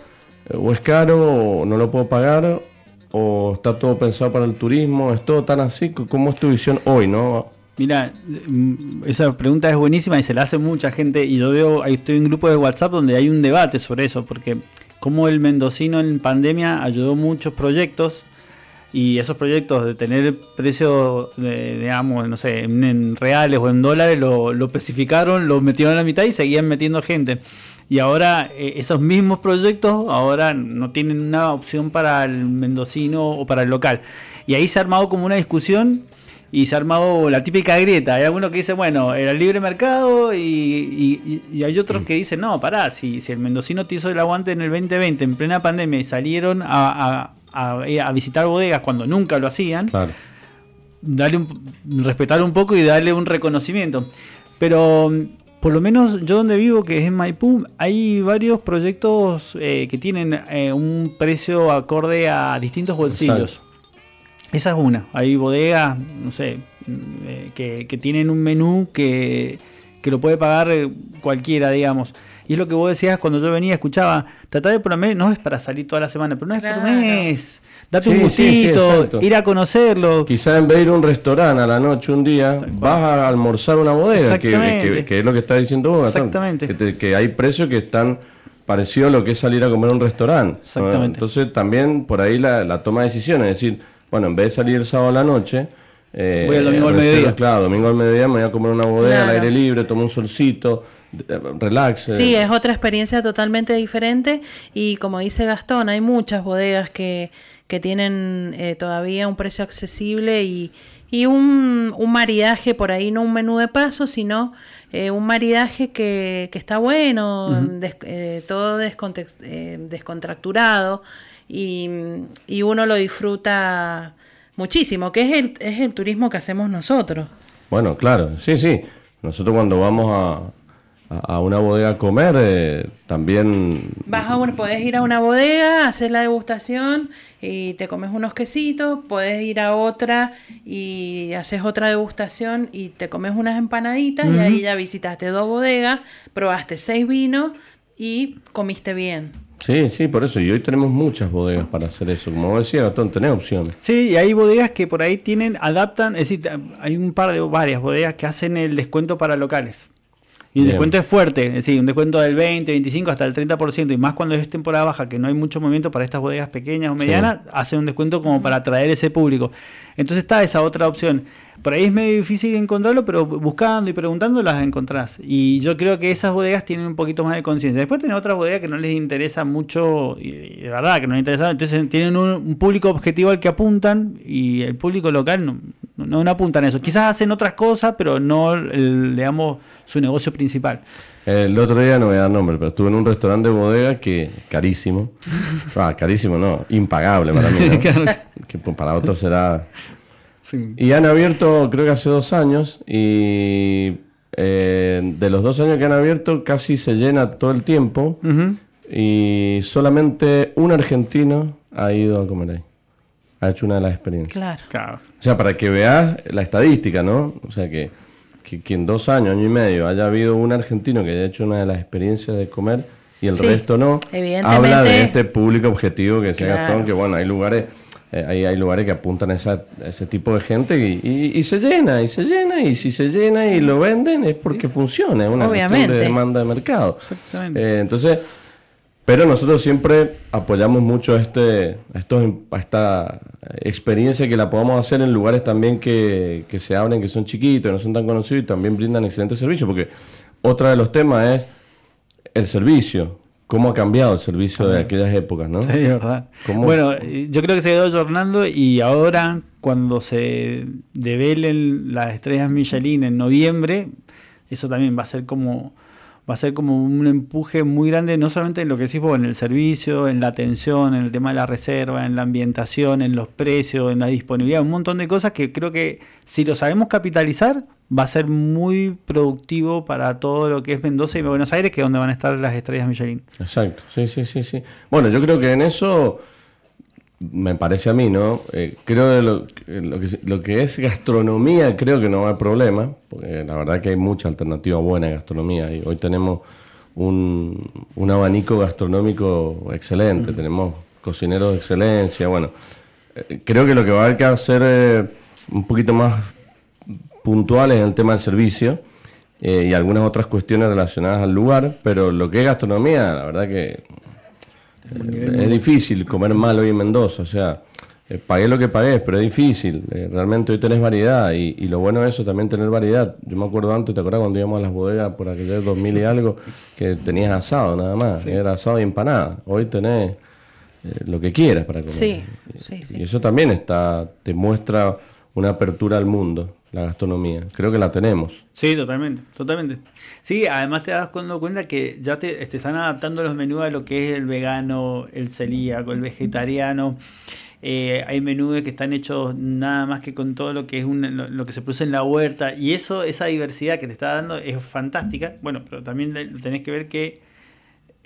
eh, o es caro o no lo puedo pagar o está todo pensado para el turismo? ¿Es todo tan así? ¿Cómo es tu visión hoy, no? Mira, mm, esa pregunta es buenísima y se la hace mucha gente y yo veo, ahí estoy en un grupo de WhatsApp donde hay un debate sobre eso, porque como el mendocino en pandemia ayudó muchos proyectos y esos proyectos de tener precio, digamos, no sé, en, reales o en dólares, lo especificaron, lo metieron a la mitad y seguían metiendo gente. Y ahora eh, esos mismos proyectos ahora no tienen una opción para el mendocino o para el local. Y ahí se ha armado como una discusión y se ha armado la típica grieta. Hay algunos que dicen, bueno, era el libre mercado y, hay otros que dicen, no, pará, si, si el mendocino te hizo el aguante en el 2020, en plena pandemia, y salieron a, visitar bodegas cuando nunca lo hacían, darle un, respetar un poco y darle un reconocimiento. Pero por lo menos yo donde vivo, que es en Maipú, hay varios proyectos eh, que tienen eh, un precio acorde a distintos bolsillos. Esa es una. Hay bodegas, no sé, eh, que, tienen un menú que, lo puede pagar eh, cualquiera, digamos. Y es lo que vos decías cuando yo venía, escuchaba, tratar de por mes, no es para salir toda la semana, pero no es por mes. Date un gustito, ir a conocerlo. Quizás en vez de ir a un restaurante a la noche un día, vas a almorzar una bodega, que, es lo que está diciendo vos, Exactamente. Que, que hay precios que están parecidos a lo que es salir a comer a un restaurante. Exactamente. Entonces también por ahí la, la toma de decisiones, es decir, bueno, en vez de salir el sábado a la noche, eh, voy el domingo al mediodía. Claro, domingo al mediodía me voy a comer una bodega al aire libre, tomo un solcito, eh, relax. Sí, es otra experiencia totalmente diferente y como dice Gastón, hay muchas bodegas que, que tienen eh, todavía un precio accesible y, y un, un, maridaje por ahí, no un menú de paso, sino un maridaje que, que está bueno, todo descontracturado y, uno lo disfruta muchísimo, que es el, es el turismo que hacemos nosotros. Bueno, claro, sí, sí. Nosotros cuando vamos a, a, una bodega a comer, eh, también... Vas a podés ir a una bodega, hacer la degustación y te comes unos quesitos, puedes ir a otra y haces otra degustación y te comes unas empanaditas y ahí ya visitaste dos bodegas, probaste seis vinos y comiste bien. Sí, sí, por eso. Y hoy tenemos muchas bodegas para hacer eso. Como decía Gastón, tenés opciones. Sí, y hay bodegas que por ahí tienen, adaptan, es decir, hay un par de varias bodegas que hacen el descuento para locales. Y el descuento es fuerte, es decir, un descuento del 20, 25 hasta el 30%, y más cuando es temporada baja, que no hay mucho movimiento para estas bodegas pequeñas o medianas, hacen un descuento como para atraer ese público. Entonces está esa otra opción. Por ahí es medio difícil encontrarlo, pero buscando y preguntando las encontrás. Y yo creo que esas bodegas tienen un poquito más de conciencia. Después tienen otras bodegas que no les interesa mucho, y de verdad que no les interesa. Entonces tienen un, público objetivo al que apuntan y el público local no, no, apuntan a eso. Quizás hacen otras cosas, pero no, el, digamos, su negocio principal. El otro día no voy a dar nombre, pero estuve en un restaurante de bodega que carísimo. Ah, carísimo, no, impagable para mí. que para otros será y han abierto, creo que hace dos años, y eh, de los dos años que han abierto, casi se llena todo el tiempo. Y solamente un argentino ha ido a comer ahí. Ha hecho una de las experiencias. Claro. O sea, para que veas la estadística, ¿no? O sea, que, que, en dos años, año y medio, haya habido un argentino que haya hecho una de las experiencias de comer y el resto no. Habla de este público objetivo que se Gastón, que bueno, hay lugares eh, hay lugares que apuntan a, ese tipo de gente y, se llena, y se llena, y si se llena y lo venden es porque funciona, es una cuestión de demanda de mercado. Eh, entonces, pero nosotros siempre apoyamos mucho este, a, esta experiencia que la podamos hacer en lugares también que, que se abren, que son chiquitos, no son tan conocidos y también brindan excelente servicio, porque otro de los temas es el servicio cómo ha cambiado el servicio de aquellas épocas, ¿no? Sí, verdad. Bueno, yo creo que se quedó ayornando y ahora cuando se develen las estrellas Michelin en noviembre, eso también va a ser como va a ser como un empuje muy grande, no solamente en lo que decís vos, en el servicio, en la atención, en el tema de la reserva, en la ambientación, en los precios, en la disponibilidad, un montón de cosas que creo que si lo sabemos capitalizar, va a ser muy productivo para todo lo que es Mendoza y Buenos Aires, que es donde van a estar las estrellas Michelin. Exacto, sí, sí, sí, sí. Bueno, yo creo que en eso me parece a mí, ¿no? Eh, creo de lo, lo, que, lo que es gastronomía, creo que no hay problema, porque la verdad que hay mucha alternativa buena en gastronomía y hoy tenemos un, un abanico gastronómico excelente, tenemos cocineros de excelencia, bueno, eh, creo que lo que va a haber que hacer eh, un poquito más puntuales en el tema del servicio eh, y algunas otras cuestiones relacionadas al lugar, pero lo que es gastronomía, la verdad que es difícil comer mal hoy en Mendoza, o sea, eh, pagué lo que pagué, pero es difícil, eh, realmente hoy tenés variedad y, y lo bueno de eso también tener variedad. Yo me acuerdo antes, ¿te acuerdas cuando íbamos a las bodegas por aquellos 2000 y algo, que tenías asado nada más, era asado y empanada, hoy tenés eh, lo que quieras para comer. Sí, sí, sí. Y eso también está, te muestra una apertura al mundo, la gastronomía. Creo que la tenemos. Sí, totalmente, totalmente. Sí, además te das cuenta que ya te, te están adaptando los menús a lo que es el vegano, el celíaco, el vegetariano. Eh, hay menús que están hechos nada más que con todo lo que es un- lo, lo que se produce en la huerta y eso, esa diversidad que te está dando es fantástica. Bueno, pero también tenés que ver que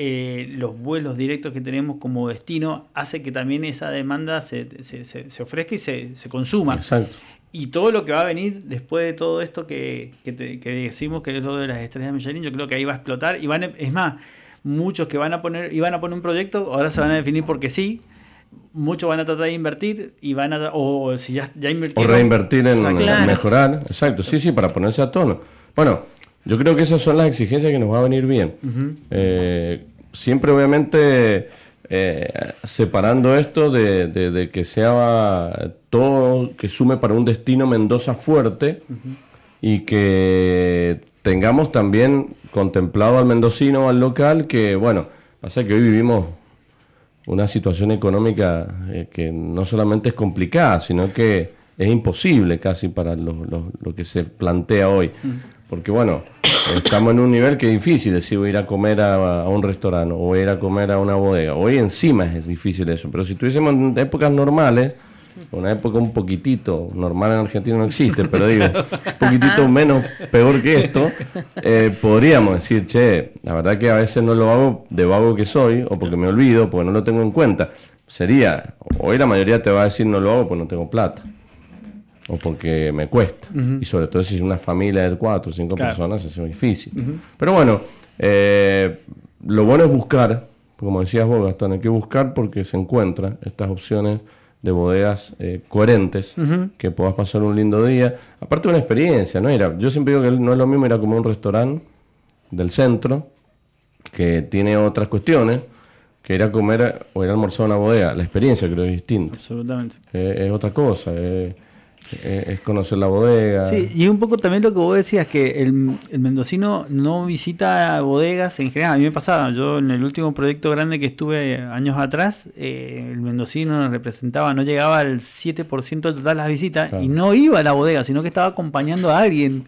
eh, los vuelos directos que tenemos como destino hace que también esa demanda se, se, se- se ofrezca y se, se consuma. Exacto. Y todo lo que va a venir después de todo esto que, que, te- que decimos que es lo de las estrellas de Michelin, yo creo que ahí va a explotar. Y van es más, muchos que van a poner, iban a poner un proyecto, ahora se van a definir porque sí. Muchos van a tratar de invertir y van a, o si ya, ya O invirtieron. reinvertir en, mejorar. Exacto, sí, sí, para ponerse a tono. Bueno, yo creo que esas son las exigencias que nos va a venir bien. Eh, siempre, obviamente, eh, separando esto de, que sea todo, que sume para un destino Mendoza fuerte y que tengamos también contemplado al mendocino al local que, bueno, pasa que hoy vivimos una situación económica eh, que no solamente es complicada, sino que es imposible casi para lo- lo que se plantea hoy. Porque bueno, estamos en un nivel que es difícil decir voy a ir a comer a, un restaurante o voy a ir a comer a una bodega. Hoy encima es difícil eso, pero si tuviésemos en épocas normales, una época un poquitito, normal en Argentina no existe, pero digo, un poquitito menos peor que esto, eh, podríamos decir, che, la verdad que a veces no lo hago de vago que soy, o porque me olvido, porque no lo tengo en cuenta. Sería, hoy la mayoría te va a decir no lo hago porque no tengo plata, o porque me cuesta. Y sobre todo si es una familia de cuatro o cinco Claro. personas, es muy difícil. Pero bueno, eh, lo bueno es buscar, como decías vos, Gastón, hay que buscar porque se encuentran estas opciones de bodegas eh, coherentes, que puedas pasar un lindo día. Aparte una experiencia, ¿no? Era, yo siempre digo que no es lo mismo ir a comer a un restaurante del centro, que tiene otras cuestiones, que ir a comer o ir a almorzar a una bodega. La experiencia creo que es distinta. Absolutamente. Eh, es otra cosa, eh, es conocer la bodega. Sí, y un poco también lo que vos decías, que el, el mendocino no visita bodegas en general. A mí me pasaba, yo en el último proyecto grande que estuve años atrás, eh, el mendocino representaba, no llegaba al 7% del total de las visitas Claro. y no iba a la bodega, sino que estaba acompañando a alguien.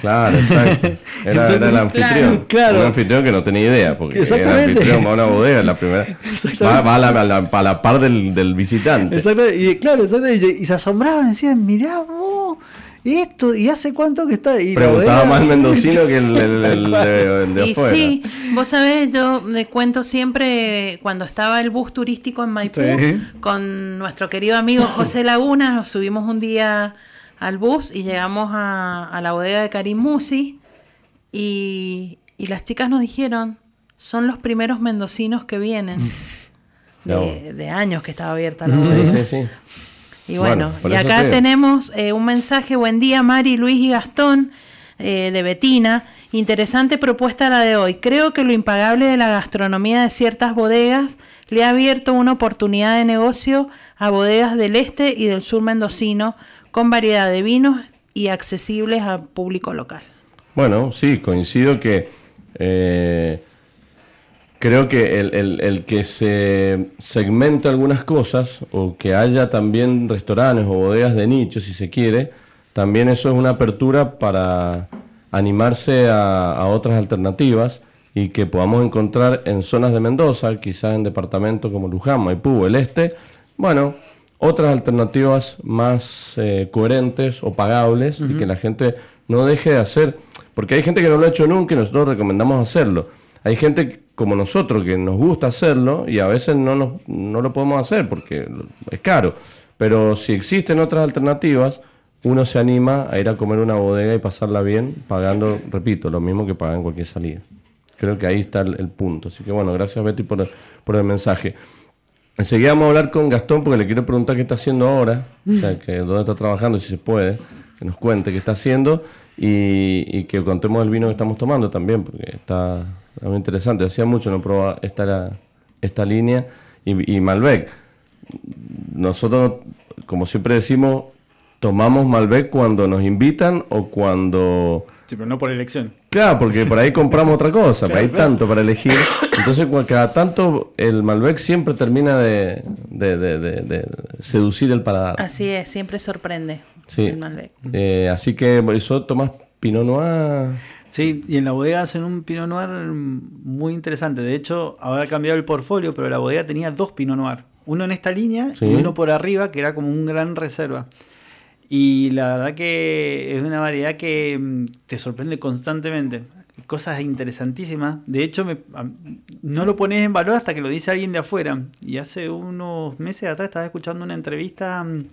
Claro, exacto. Era, era el anfitrión. claro. Un anfitrión que no tenía idea, porque el Exactamente. anfitrión va a una bodega, la primera. Va, va a, la, a la- a la par del, del visitante. Exacto, y claro, y, y se asombraban, decían, mirá vos, esto, ¿y hace cuánto que está? Y Preguntaba más el mendocino que el, el- el de, el de Y afuera. sí, vos sabés, yo le cuento siempre cuando estaba el bus turístico en Maipú Sí. con nuestro querido amigo José Laguna, nos subimos un día al bus y llegamos a, a la bodega de Karim Musi y, y las chicas nos dijeron, son los primeros mendocinos que vienen. De, de años que estaba abierta la Sí, bodega. sí, sí. Y Bueno, y te acá tenemos eh, un mensaje, buen día Mari, Luis y Gastón, eh, de Betina. Interesante propuesta la de hoy. Creo que lo impagable de la gastronomía de ciertas bodegas le ha abierto una oportunidad de negocio a bodegas del este y del sur mendocino con variedad de vinos y accesibles al público local. Bueno, sí, coincido que eh, creo que el, el- el que se segmente algunas cosas o que haya también restaurantes o bodegas de nicho, si se quiere, también eso es una apertura para animarse a, otras alternativas y que podamos encontrar en zonas de Mendoza, quizás en departamentos como Luján, Maipú, el este, bueno, otras alternativas más eh, coherentes o pagables y que la gente no deje de hacer, porque hay gente que no lo ha hecho nunca y nosotros recomendamos hacerlo. Hay gente como nosotros, que nos gusta hacerlo y a veces no, nos, no lo podemos hacer porque es caro. Pero si existen otras alternativas, uno se anima a ir a comer una bodega y pasarla bien, pagando, repito, lo mismo que pagan cualquier salida. Creo que ahí está el, punto. Así que bueno, gracias Betty por, por el mensaje. Enseguida vamos a hablar con Gastón porque le quiero preguntar qué está haciendo ahora, o sea, que dónde está trabajando, si se puede, que nos cuente qué está haciendo y, que contemos el vino que estamos tomando también, porque está muy interesante. Hacía mucho no probaba esta, esta línea y, y Malbec. Nosotros, como siempre decimos, tomamos Malbec cuando nos invitan o cuando Sí, pero no por elección. Claro, porque por ahí compramos otra cosa, hay tanto para elegir. Entonces, cada tanto el Malbec siempre termina de, seducir el paladar. Así es, siempre sorprende el Malbec. Eh, así que por eso tomás Pinot Noir. Sí, y en la bodega hacen un Pinot Noir muy interesante. De hecho, ahora ha cambiado el portfolio, pero la bodega tenía dos Pinot Noir. Uno en esta línea y uno por arriba, que era como un gran reserva. Y la verdad que es una variedad que mm, te sorprende constantemente. Cosas interesantísimas. De hecho, me, no lo pones en valor hasta que lo dice alguien de afuera. Y hace unos meses atrás estaba escuchando una entrevista mm,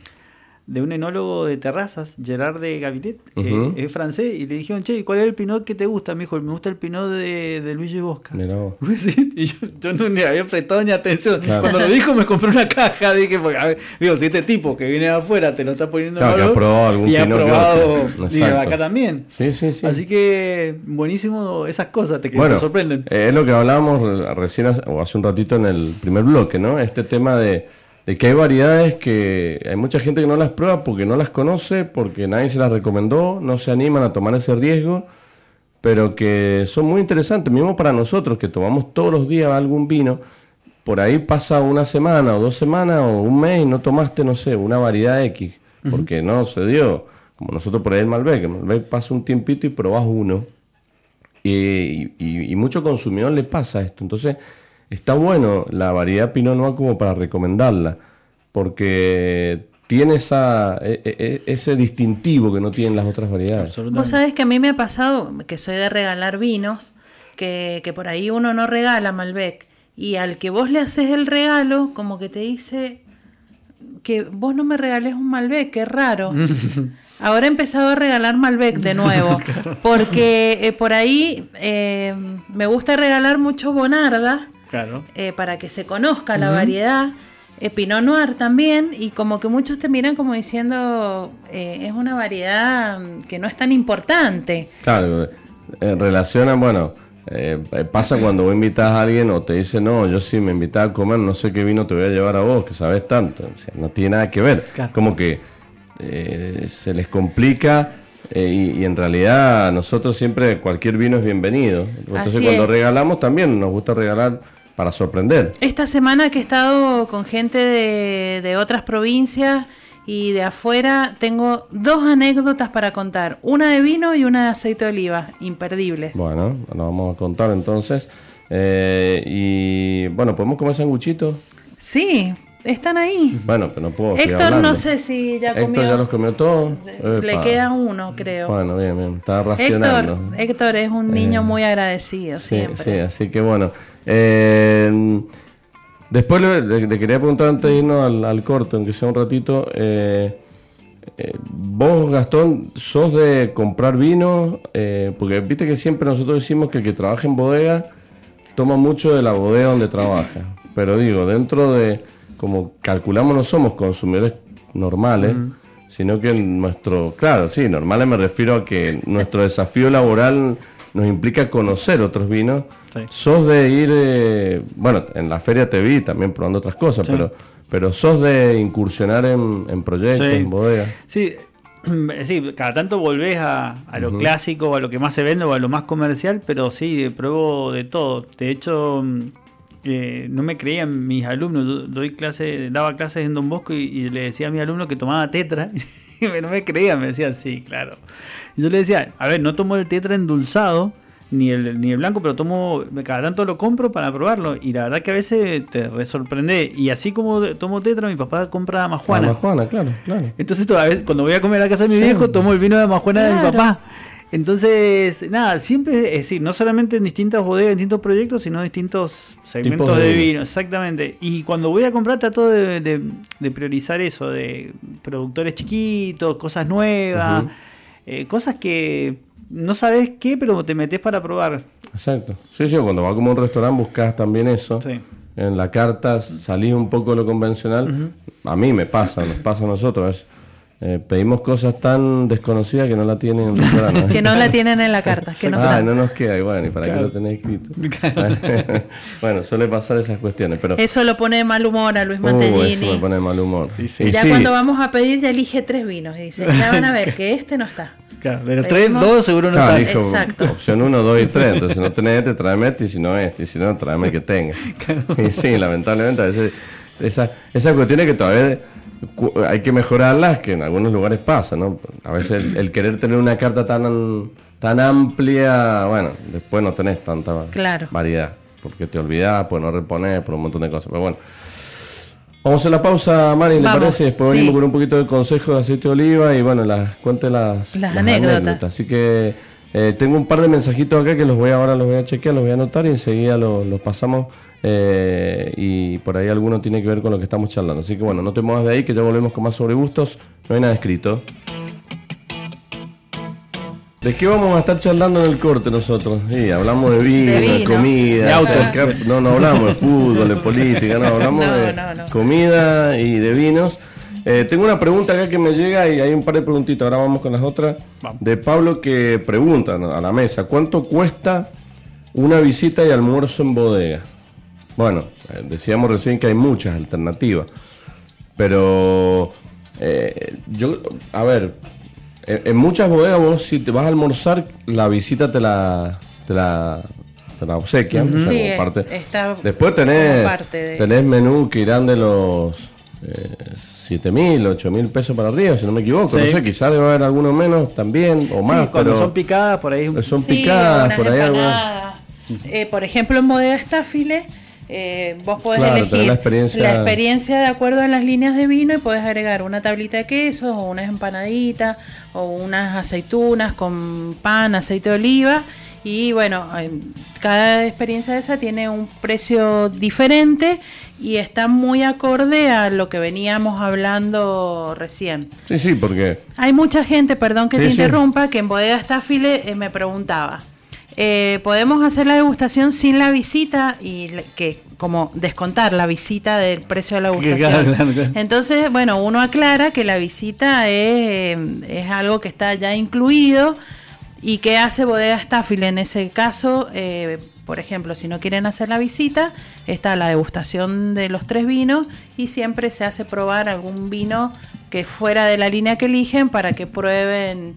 de un enólogo de terrazas, Gerard de Gavilet, que es francés, y le dijeron, che, ¿cuál es el pinot que te gusta? Me dijo, me gusta el pinot de, de Luigi Bosca. y yo, no le había prestado ni atención. Cuando lo dijo me compré una caja, dije, porque, a ver, digo, si este tipo que viene de afuera te lo está poniendo claro, valor, que ha probado algún y ha probado y acá también. Sí, sí, sí. Así que buenísimo esas cosas, te, que te sorprenden. Eh, es lo que hablábamos recién o hace un ratito en el primer bloque, ¿no? Este tema de de que hay variedades que hay mucha gente que no las prueba porque no las conoce, porque nadie se las recomendó, no se animan a tomar ese riesgo, pero que son muy interesantes, mismo para nosotros que tomamos todos los días algún vino, por ahí pasa una semana o dos semanas o un mes y no tomaste, no sé, una variedad X, porque no se dio, como nosotros por ahí el Malbec, el Malbec pasa un tiempito y probas uno, y, y, y mucho consumidor le pasa esto, entonces está bueno la variedad Pinot Noir como para recomendarla, porque tiene esa, e, e, e, ese distintivo que no tienen las otras variedades. Vos sabés que a mí me ha pasado, que soy de regalar vinos, que, que por ahí uno no regala Malbec, y al que vos le haces el regalo, como que te dice que vos no me regales un Malbec, qué raro. Ahora he empezado a regalar Malbec de nuevo, porque eh, por ahí eh, me gusta regalar mucho Bonarda, eh, para que se conozca la variedad. Eh, Pinot Noir también, y como que muchos te miran como diciendo, eh, es una variedad que no es tan importante. Claro, relacionan, bueno, pasa cuando vos invitas a alguien o te dice, no, yo sí me invitas a comer, no sé qué vino te voy a llevar a vos, que sabes tanto. no tiene nada que ver. Como que se les complica y, en realidad nosotros siempre cualquier vino es bienvenido. Entonces cuando regalamos también nos gusta regalar para sorprender. Esta semana que he estado con gente de, otras provincias y de afuera, tengo dos anécdotas para contar. Una de vino y una de aceite de oliva, imperdibles. Bueno, nos vamos a contar entonces. Eh, y bueno, ¿podemos comer sanguchitos? Sí, están ahí. Bueno, pero no puedo. Héctor no sé si ya comió. Héctor ya los comió todos. Le queda uno, creo. Bueno, bien, bien. Estaba racionando. Héctor, Héctor es un niño eh, muy agradecido sí, siempre. Sí, así que bueno. Eh, después le, quería preguntar antes de irnos al, al corto, aunque sea un ratito. Eh, eh, vos, Gastón, sos de comprar vino, porque viste que siempre nosotros decimos que el que trabaja en bodega toma mucho de la bodega donde trabaja. Pero digo, dentro de, como calculamos, no somos consumidores normales, sino que nuestro, claro, sí, normales me refiero a que nuestro desafío laboral nos implica conocer otros vinos. Sos de ir, eh, bueno, en la feria te vi también probando otras cosas, pero, pero sos de incursionar en, proyectos, en bodegas. Sí, sí, cada tanto volvés a, lo clásico, a lo que más se vende o a lo más comercial, pero sí, pruebo de todo. De hecho, mm, eh, no me creían mis alumnos. Doy clase, daba clases en Don Bosco y, le decía a mi alumno que tomaba tetra. y no me creían, me decían, sí, claro. Y yo le decía, a ver, no tomo el tetra endulzado, ni el, ni el blanco, pero tomo, cada tanto lo compro para probarlo. Y la verdad que a veces te resorprende. Y así como tomo tetra, mi papá compra majuana. Majuana, claro, claro. Entonces, toda vez, cuando voy a comer a casa de mi viejo, tomo el vino de majuana de mi papá. Entonces, nada, siempre, es decir, no solamente en distintas bodegas, en distintos proyectos, sino en distintos segmentos de, de vino, exactamente. Y cuando voy a comprar trato de, de- de priorizar eso, de productores chiquitos, cosas nuevas. Eh, cosas que no sabes qué, pero te metes para probar. Exacto. Sí, sí, cuando vas como a un restaurante buscas también eso. Sí. En la carta salís un poco de lo convencional. A mí me pasa, nos pasa a nosotros. es, eh, pedimos cosas tan desconocidas que no la tienen en el. Que no la tienen en la carta. Que no, Ah, no nos queda, y bueno, ¿y para Claro. qué lo tenés escrito? bueno, suele pasar esas cuestiones, pero... Eso lo pone de mal humor a Luis Uh, eso Mantellini. me pone de mal humor. Y sí. Y ya sí, cuando vamos a pedir, ya elige tres vinos. Y dice, ya van a ver que este no está. Claro, pero tres, dos seguro no claro, están. dijo, Exacto. opción 1, 2 y 3. Entonces, si no tenés este, tráeme este, y si no este, y si no, tráeme el que tenga. Y sí, lamentablemente, a veces esa- esas cuestiones que todavía hay que mejorarlas, que en algunos lugares pasa, ¿no? A veces el, el querer tener una carta tan, tan amplia, bueno, después no tenés tanta Claro. variedad, porque te olvidás, pues no reponer, por un montón de cosas. Pero bueno. Vamos a la pausa, Mari, ¿le Vamos, parece? Después sí. venimos con un poquito de consejo de aceite de oliva y bueno, las, cuente las, Las anécdotas. Así que eh, tengo un par de mensajitos acá que los voy a, ahora los voy a chequear, los voy a anotar y enseguida los, los pasamos eh, y por ahí alguno tiene que ver con lo que estamos charlando. Así que bueno, no te muevas de ahí que ya volvemos con más sobre gustos. No hay nada escrito. ¿De qué vamos a estar charlando en el corte nosotros? Sí, hablamos de vino, de, comida, De auto. no, no hablamos de fútbol, de política, no, hablamos No, de no, comida y de vinos. Eh, tengo una pregunta acá que me llega y hay un par de preguntitas, ahora vamos con las otras. De Pablo que pregunta a la mesa, ¿cuánto cuesta una visita y almuerzo en bodega? Bueno, eh, decíamos recién que hay muchas alternativas, pero eh, yo, a ver, en, en muchas bodegas vos si te vas a almorzar, la visita te la, te la, te la obsequian. Sí, parte. Después tenés, parte de- tenés menú que irán de los eh, 7 mil, 8 mil pesos para arriba, si no me equivoco. No sé, quizás debe haber algunos menos también, o Sí, más, cuando pero son picadas, por ahí. son Sí, picadas, por ahí algunas. Eh, por ejemplo, en Bodega Estáfile, eh, vos podés Claro, elegir la experiencia- la experiencia de acuerdo a las líneas de vino y podés agregar una tablita de queso o unas empanaditas o unas aceitunas con pan, aceite de oliva. Y bueno, eh, cada experiencia de esa tiene un precio diferente y está muy acorde a lo que veníamos hablando recién. Sí, sí, porque Hay mucha gente, perdón que Sí, te sí. interrumpa, que en Bodega Estáfile eh, me preguntaba, eh, ¿podemos hacer la degustación sin la visita y que como descontar la visita del precio de la degustación? Entonces, bueno, uno aclara que la visita es, eh, es algo que está ya incluido y que hace Bodega Estáfile en ese caso. eh, por ejemplo, si no quieren hacer la visita, está la degustación de los tres vinos y siempre se hace probar algún vino que fuera de la línea que eligen para que prueben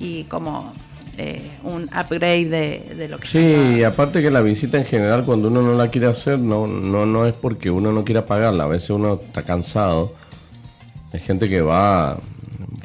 y como eh, un upgrade de, de lo que Sí, aparte que la visita en general cuando uno no la quiere hacer no, no, no es porque uno no quiera pagarla, a veces uno está cansado. Hay gente que va,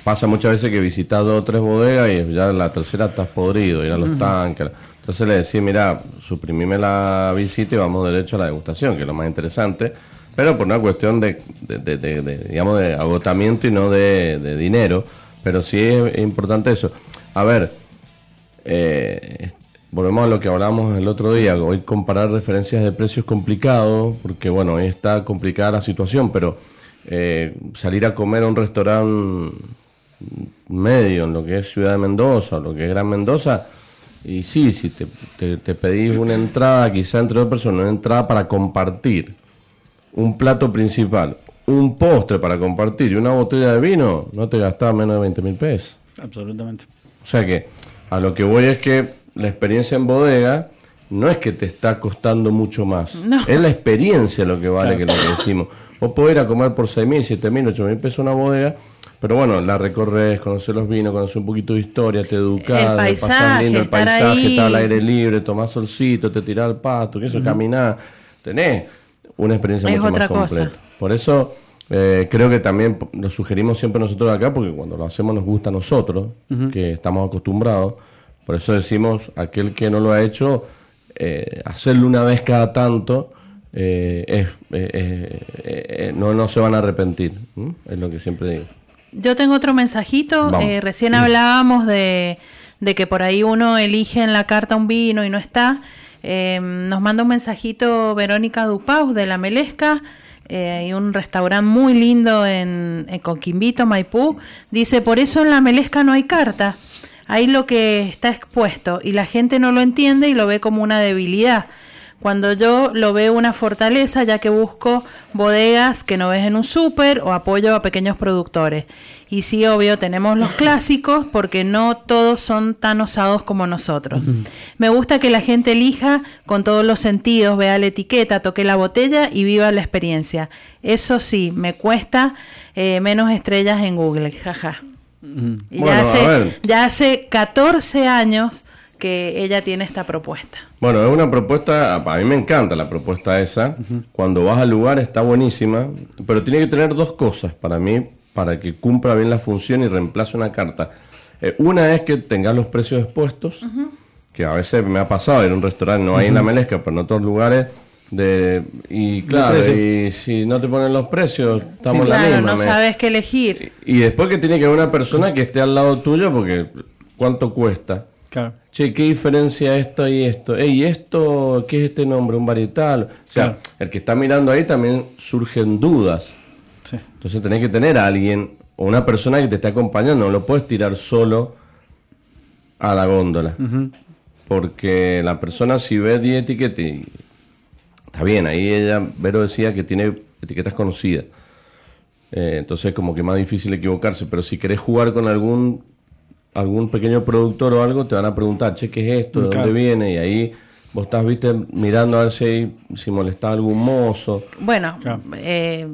pasa muchas veces que visita dos o tres bodegas y ya en la tercera estás podrido, ir a los tanques. Entonces le decís, mira, suprimime la visita y vamos derecho a la degustación, que es lo más interesante, pero por una cuestión de, de- de- de- de, digamos, de agotamiento y no de, dinero. Pero sí es importante eso. A ver, eh, volvemos a lo que hablábamos el otro día. Hoy comparar referencias de precios es complicado, porque bueno, hoy está complicada la situación, pero eh, salir a comer a un restaurante medio en lo que es Ciudad de Mendoza o lo que es Gran Mendoza, y sí, si te, te- te pedís una entrada, quizá entre dos personas, una entrada para compartir, un plato principal, un postre para compartir y una botella de vino, no te gastaba menos de 20 mil pesos. Absolutamente. O sea que a lo que voy es que la experiencia en bodega no es que te está costando mucho más. No. Es la experiencia lo que vale que lo que decimos. Vos podés ir a comer por 6 mil, 7 mil, 8 mil pesos una bodega, pero bueno, la recorres, conoces los vinos, conoces un poquito de historia, te educás, El la pasás paisaje, lindo, el estar paisaje, ahí. está al aire libre, tomás solcito, te tirás al pasto, que eso, caminás, tenés una experiencia Es mucho otra más cosa. completa. Por eso eh, creo que también lo sugerimos siempre nosotros acá, porque cuando lo hacemos nos gusta a nosotros, que estamos acostumbrados. Por eso decimos, aquel que no lo ha hecho, eh, hacerlo una vez cada tanto, eh, es, eh, eh, no, no se van a arrepentir. Es lo que siempre digo. Yo tengo otro mensajito. Recién hablábamos de, de que por ahí uno elige en la carta un vino y no está. Nos manda un mensajito Verónica Dupaus de La Melesca. Eh, hay un restaurante muy lindo en, en Coquimbito, Maipú. Dice, por eso en La Melesca no hay carta. Ahí lo que está expuesto y la gente no lo entiende y lo ve como una debilidad. Cuando yo lo veo una fortaleza, ya que busco bodegas que no ves en un súper o apoyo a pequeños productores. Y sí, obvio, tenemos los clásicos porque no todos son tan osados como nosotros. Me gusta que la gente elija con todos los sentidos, vea la etiqueta, toque la botella y viva la experiencia. Eso sí, me cuesta eh, menos estrellas en Google, jaja. Y Bueno, ya, a hace, ver. ya hace 14 años que ella tiene esta propuesta. Bueno, es una propuesta, a mí me encanta la propuesta esa. Cuando vas al lugar está buenísima, pero tiene que tener dos cosas para mí, para que cumpla bien la función y reemplace una carta. Eh, una es que tengas los precios expuestos, que a veces me ha pasado en un restaurante, no hay en la Melesca, pero en otros lugares. De, y claro, y si no te ponen los precios, estamos la claro, misma. no sabes qué elegir. Y después que tiene que haber una persona que esté al lado tuyo, porque ¿cuánto cuesta? Claro. Che, ¿qué diferencia esto y esto? Ey, ¿esto qué es este nombre? ¿Un varietal? O sea, Claro. el que está mirando ahí también surgen dudas. Sí. Entonces tenés que tener a alguien o una persona que te esté acompañando. No lo puedes tirar solo a la góndola. Porque la persona si ve 10 etiquetas, y- está bien, ahí ella, Vero decía que tiene etiquetas conocidas. Eh, entonces como que más difícil equivocarse. Pero si querés jugar con algún algún pequeño productor o algo, te van a preguntar, che, ¿qué es esto? ¿De Claro. dónde viene? Y ahí vos estás, viste, mirando a ver si, hay- si molesta algún mozo. Bueno, Claro. eh,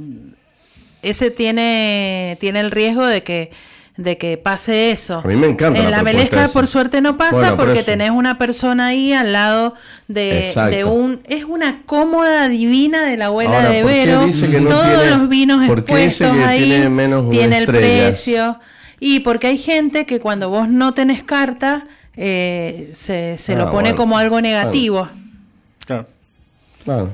ese tiene, tiene el riesgo de que de que pase eso. A mí me encanta En la la, melesca, por suerte, no pasa Bueno, por porque eso. tenés una persona ahí al lado de, de un... Es una cómoda divina de la abuela Ahora, de ¿por Vero. dice que no Todos tiene- los vinos por dice expuestos que ahí. tiene menos tiene el precio. Y porque hay gente que cuando vos no tenés carta, eh, se, se Ah, lo pone bueno. como algo negativo. Claro. Claro,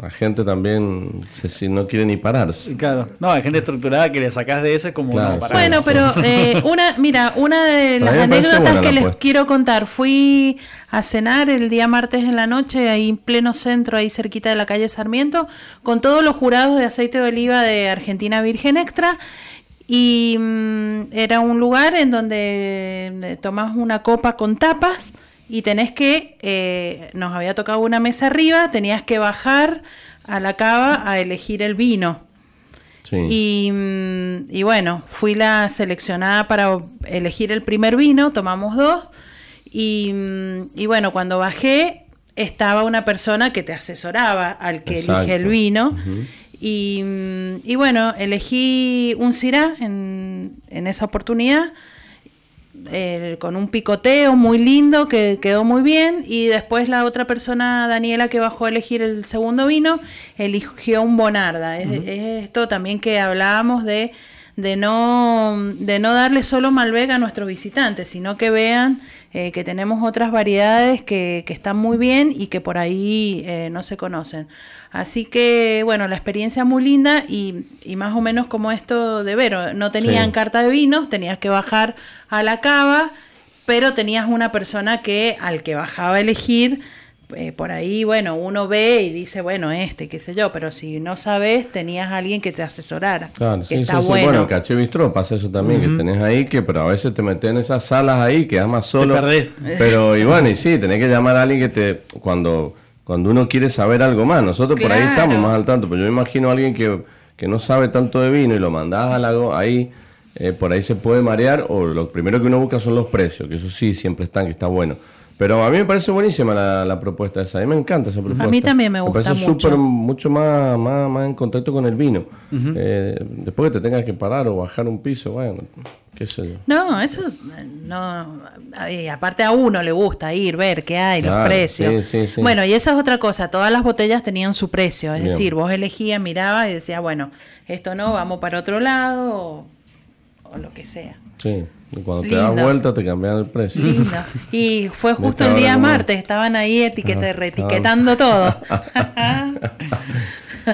la gente también se, si no quiere ni pararse. Claro. No, hay gente estructurada que le sacás de ese como Claro, no, para sí. Bueno, sí. pero eh, una, mira, una de las anécdotas que la les quiero contar, fui a cenar el día martes en la noche, ahí en pleno centro, ahí cerquita de la calle Sarmiento, con todos los jurados de aceite de oliva de Argentina Virgen Extra. Y mm, era un lugar en donde eh, tomás una copa con tapas y tenés que, eh, nos había tocado una mesa arriba, tenías que bajar a la cava a elegir el vino. Sí. Y, mm, y bueno, fui la seleccionada para elegir el primer vino, tomamos dos. Y, mm, y bueno, cuando bajé, estaba una persona que te asesoraba al que elige el vino. y, mm, y bueno, elegí un Syrah en, en esa oportunidad. Eh, con un picoteo muy lindo que quedó muy bien y después la otra persona, Daniela, que bajó a elegir el segundo vino, eligió un Bonarda. Es, es esto también que hablábamos de, de, no, de no darle solo Malbec a nuestros visitantes, sino que vean eh, que tenemos otras variedades que, que están muy bien y que por ahí eh, no se conocen. Así que, bueno, la experiencia muy linda y, y más o menos como esto de Vero. No tenían Sí. carta de vinos, tenías que bajar a la cava, pero tenías una persona que al que bajaba a elegir, eh, por ahí, bueno, uno ve y dice, bueno, este, qué sé yo, pero si no sabes, tenías a alguien que te asesorara. Claro, que sí, está sí, sí. bueno. Bueno, en Caché Bistró pasa eso también, que tenés ahí que, pero a veces te metes en esas salas ahí, quedas más solo. perdés. Pero, y bueno, y sí, tenés que llamar a alguien que te, cuando, cuando uno quiere saber algo más, nosotros por ahí estamos más al tanto, pero yo me imagino a alguien que, que no sabe tanto de vino y lo mandás a la, ahí, eh, por ahí se puede marear, o lo primero que uno busca son los precios, que eso sí, siempre están, que está bueno. Pero a mí me parece buenísima la, la propuesta esa, a mí me encanta esa propuesta. mí también me gusta parece mucho. súper mucho más, más, más en contacto con el vino. Eh, después que te tengas que parar o bajar un piso, bueno, qué sé yo. No, eso eh, no. y aparte a uno le gusta ir, ver qué hay, los precios. sí, sí, sí. Bueno, y esa es otra cosa. Todas las botellas tenían su precio. Es Bien. decir, vos elegías, mirabas y decías, bueno, esto no, vamos para otro lado o, o lo que sea. Sí, y cuando te das vuelta te cambian el precio. Lindo. Y fue justo el día martes, estaban ahí etiquete, reetiquetando todo.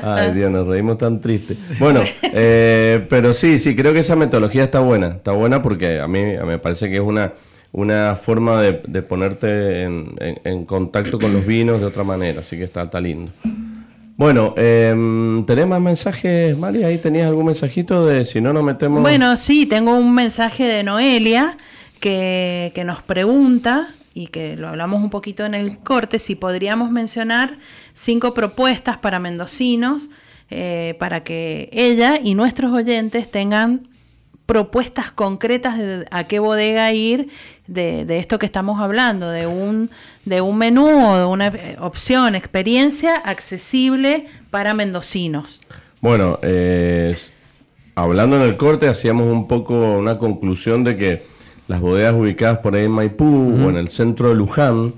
Ay, Dios, nos reímos tan triste. Bueno, eh, pero sí, sí, creo que esa metodología está buena. Está buena porque a mí, me parece que es una, una forma de, ponerte en, contacto con los vinos de otra manera, así que está, está lindo. Bueno, eh, ¿tenés más mensajes, María? ¿Ahí tenías algún mensajito de si no nos metemos? Bueno, sí, tengo un mensaje de Noelia que, que nos pregunta y que lo hablamos un poquito en el corte, si podríamos mencionar cinco propuestas para mendocinos eh, para que ella y nuestros oyentes tengan propuestas concretas de a qué bodega ir de, esto que estamos hablando, de un, de un menú o de una eh, opción, experiencia accesible para mendocinos. Bueno, hablando en el corte, hacíamos un poco una conclusión de que las bodegas ubicadas por ahí en Maipú o en el centro de Luján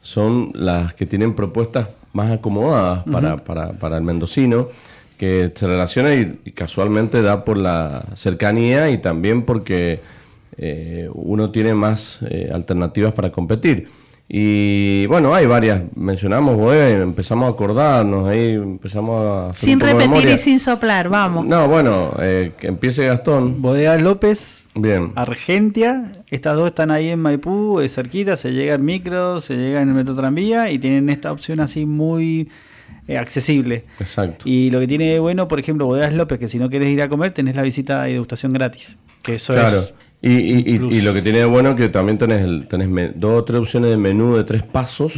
son las que tienen propuestas más acomodadas para, para, para el mendocino que se relaciona y, casualmente da por la cercanía y también porque eh, uno tiene más eh, alternativas para competir. Y bueno, hay varias, mencionamos bodega y empezamos a acordarnos, ahí empezamos a... Sin repetir y sin soplar, vamos. No, bueno, eh, que empiece Gastón. Bodega López, Bien. Argentia, estas dos están ahí en Maipú, es cerquita, se llega en micro, se llega en el metro tranvía y tienen esta opción así muy eh, accesible. Exacto. Y lo que tiene bueno, por ejemplo, Bodegas López, que si no quieres ir a comer, tenés la visita de degustación gratis. Que eso claro. y, y, y, lo que tiene bueno que también tenés, el, tenés dos o tres opciones de menú de tres pasos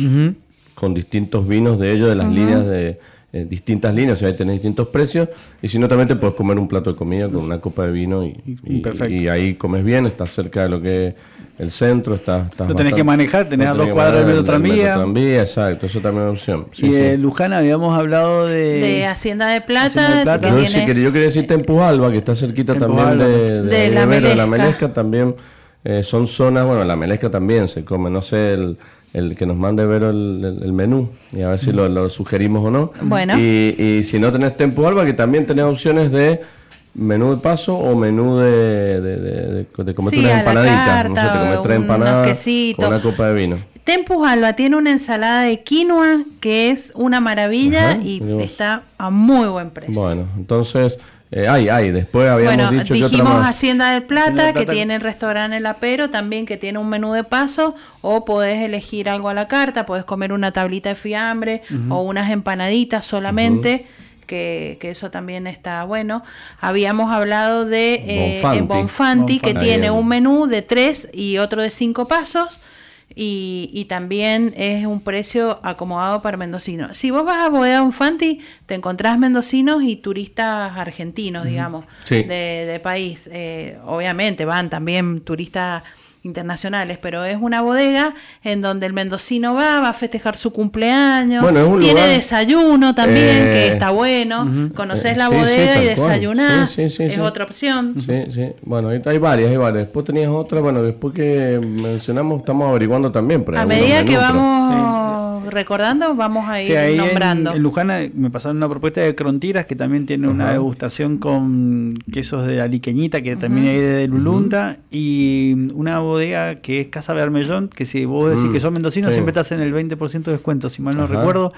con distintos vinos de ellos, de las líneas de eh, distintas líneas, o sea, ahí tenés distintos precios, y si no también te puedes comer un plato de comida con una copa de vino y, y, ahí comes bien, estás cerca de lo que es el centro, estás... Lo tenés que manejar, tenés a dos cuadros del metro tranvía. exacto, eso también es una opción. y de Luján habíamos hablado de... De Hacienda de Plata. yo, quería, decir Tempujalba, que está cerquita también de, de, la, Melesca. también eh, son zonas, bueno, la Melesca también se come, no sé, el el que nos mande ver el, menú y a ver si lo, sugerimos o no. Bueno. Y, y, si no tenés Tempo Alba, que también tenés opciones de menú de paso o menú de, de, de, de comer sí, unas empanaditas. no sé, te comes tres empanadas con una copa de vino. Tempus Alba tiene una ensalada de quinoa que es una maravilla y está a muy buen precio. Bueno, entonces eh, ay, ay, después habíamos dicho dijimos que otra Hacienda del Plata, que tiene el restaurante El Apero, también que tiene un menú de paso, o podés elegir algo a la carta, podés comer una tablita de fiambre o unas empanaditas solamente. Que, que, eso también está bueno. Habíamos hablado de eh, Bonfanti, que tiene un menú de tres y otro de cinco pasos y, y, también es un precio acomodado para mendocinos. Si vos vas a Bodega Infanti, te encontrás mendocinos y turistas argentinos, digamos, de, de, país. Eh, obviamente van también turistas internacionales, pero es una bodega en donde el mendocino va, va a festejar su cumpleaños, tiene desayuno también, que eh, está bueno, conoces la bodega y desayunás, es otra opción. Sí, sí, bueno, hay varias, hay varias. Después tenías otra, bueno, después que mencionamos, estamos averiguando también. a medida que vamos recordando, vamos a ir nombrando. En, Lujana me pasaron una propuesta de Crontiras que también tiene una degustación con quesos de aliqueñita, que también hay de Lulunta, y una bodega que es Casa Bermellón, que si vos decís mm, que son mendocinos, siempre estás en el 20% de descuento, si mal no recuerdo.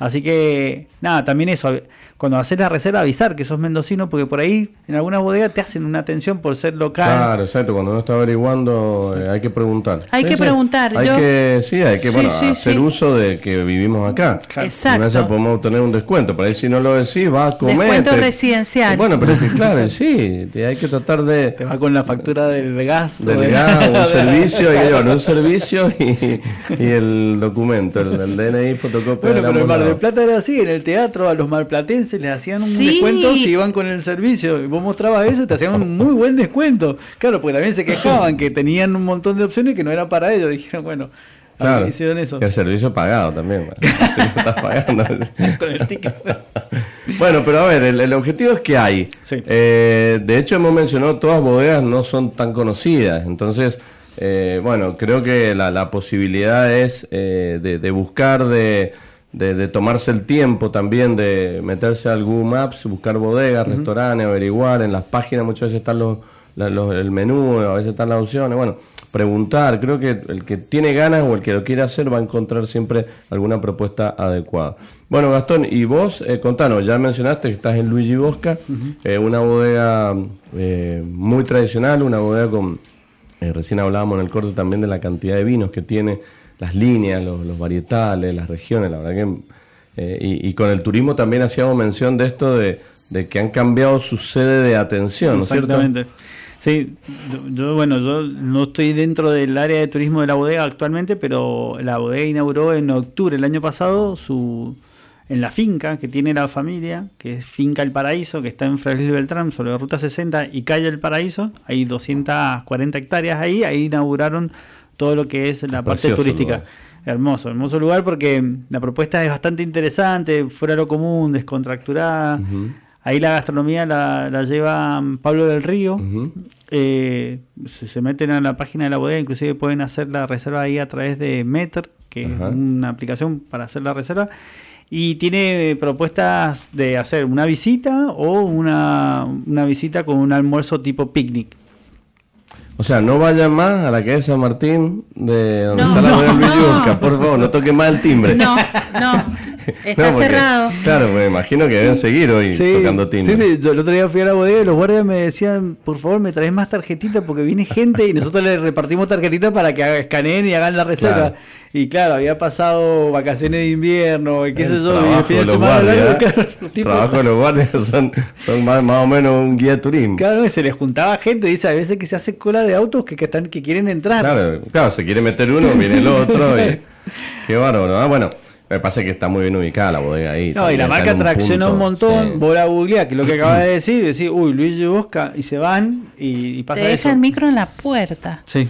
Así que, nada, también eso, cuando haces la reserva avisar que sos mendocino, porque por ahí en alguna bodega te hacen una atención por ser local. Claro, exacto, cuando uno está averiguando eh, hay que preguntar. Hay que preguntar. Hay que, sí, hay que bueno, hacer uso de que vivimos acá. Exacto. Y podemos obtener un descuento, por ahí si no lo decís, va a comer. Descuento residencial. Bueno, pero es que claro, sí, hay que tratar de... Te va con la factura del gas. Del gas, un servicio, y, bueno, un servicio y, el documento, el, DNI, fotocopia. Bueno, pero el Plata era así, en el teatro a los malplatenses les hacían un descuento si iban con el servicio. Y vos mostrabas eso y te hacían un muy buen descuento. Claro, porque también se quejaban que tenían un montón de opciones que no eran para ellos. Dijeron, bueno, Claro, hicieron eso. El servicio pagado también. Con el ticket. bueno, pero a ver, el, objetivo es que hay. Eh, de hecho, hemos mencionado todas bodegas no son tan conocidas. Entonces, eh, bueno, creo que la, posibilidad es eh, de, buscar, de, de, tomarse el tiempo también de meterse al Google Maps, buscar bodegas, restaurantes, averiguar. En las páginas muchas veces están los, el menú, a veces están las opciones. Bueno, preguntar. Creo que el que tiene ganas o el que lo quiere hacer va a encontrar siempre alguna propuesta adecuada. Bueno, Gastón, y vos, eh, contanos, ya mencionaste que estás en Luigi Bosca, eh, una bodega eh, muy tradicional, una bodega con Eh, recién hablábamos en el corte también de la cantidad de vinos que tiene, las líneas, los, los varietales, las regiones, la verdad que... eh, y, y con el turismo también hacíamos mención de esto de, de que han cambiado su sede de atención, ¿no es cierto? Sí, yo, bueno, yo no estoy dentro del área de turismo de la bodega actualmente, pero la bodega inauguró en octubre del año pasado su en la finca que tiene la familia, que es Finca El Paraíso, que está en Frailes Beltrán, sobre la Ruta 60 y Calle El Paraíso. Hay 240 hectáreas ahí, ahí inauguraron todo lo que es la parte turística. lugar. Hermoso, hermoso lugar porque la propuesta es bastante interesante, fuera de lo común, descontracturada. Ahí la gastronomía la, la lleva Pablo del Río. Eh, si se meten a la página de la bodega, inclusive pueden hacer la reserva ahí a través de Meter, que es una aplicación para hacer la reserva. Y tiene propuestas de hacer una visita o una, una visita con un almuerzo tipo picnic. O sea, no vaya más a la calle San Martín de donde No, está la no, no. Por favor, no toque más el timbre. No, no. Está No, porque, cerrado. Claro, me imagino que deben seguir hoy tocando timbre. Sí, sí, yo el otro día fui a la bodega y los guardias me decían, por favor, me traes más tarjetitas porque viene gente y nosotros le repartimos tarjetitas para que escaneen y hagan la reserva. Claro. Y claro, había pasado vacaciones de invierno y qué sé yo, y el trabajo fin de los semana guardias, largo, ¿eh? claro, los tipos- trabajo de los guardias son, son más, más o menos un guía de turismo. Claro, y se les juntaba gente, dice, a veces que se hace cola de autos que, que están, que quieren entrar. Claro, claro, se quiere meter uno, viene el otro. y- qué bárbaro. ¿no? Bueno, me pasa que está muy bien ubicada la bodega ahí. No, y la marca un tracciona un montón, sí. vos la googleás, que es lo que acabas de decir, decís, uy, Luis Bosca, y se van y, y pasa Te eso. deja el micro en la puerta. Sí.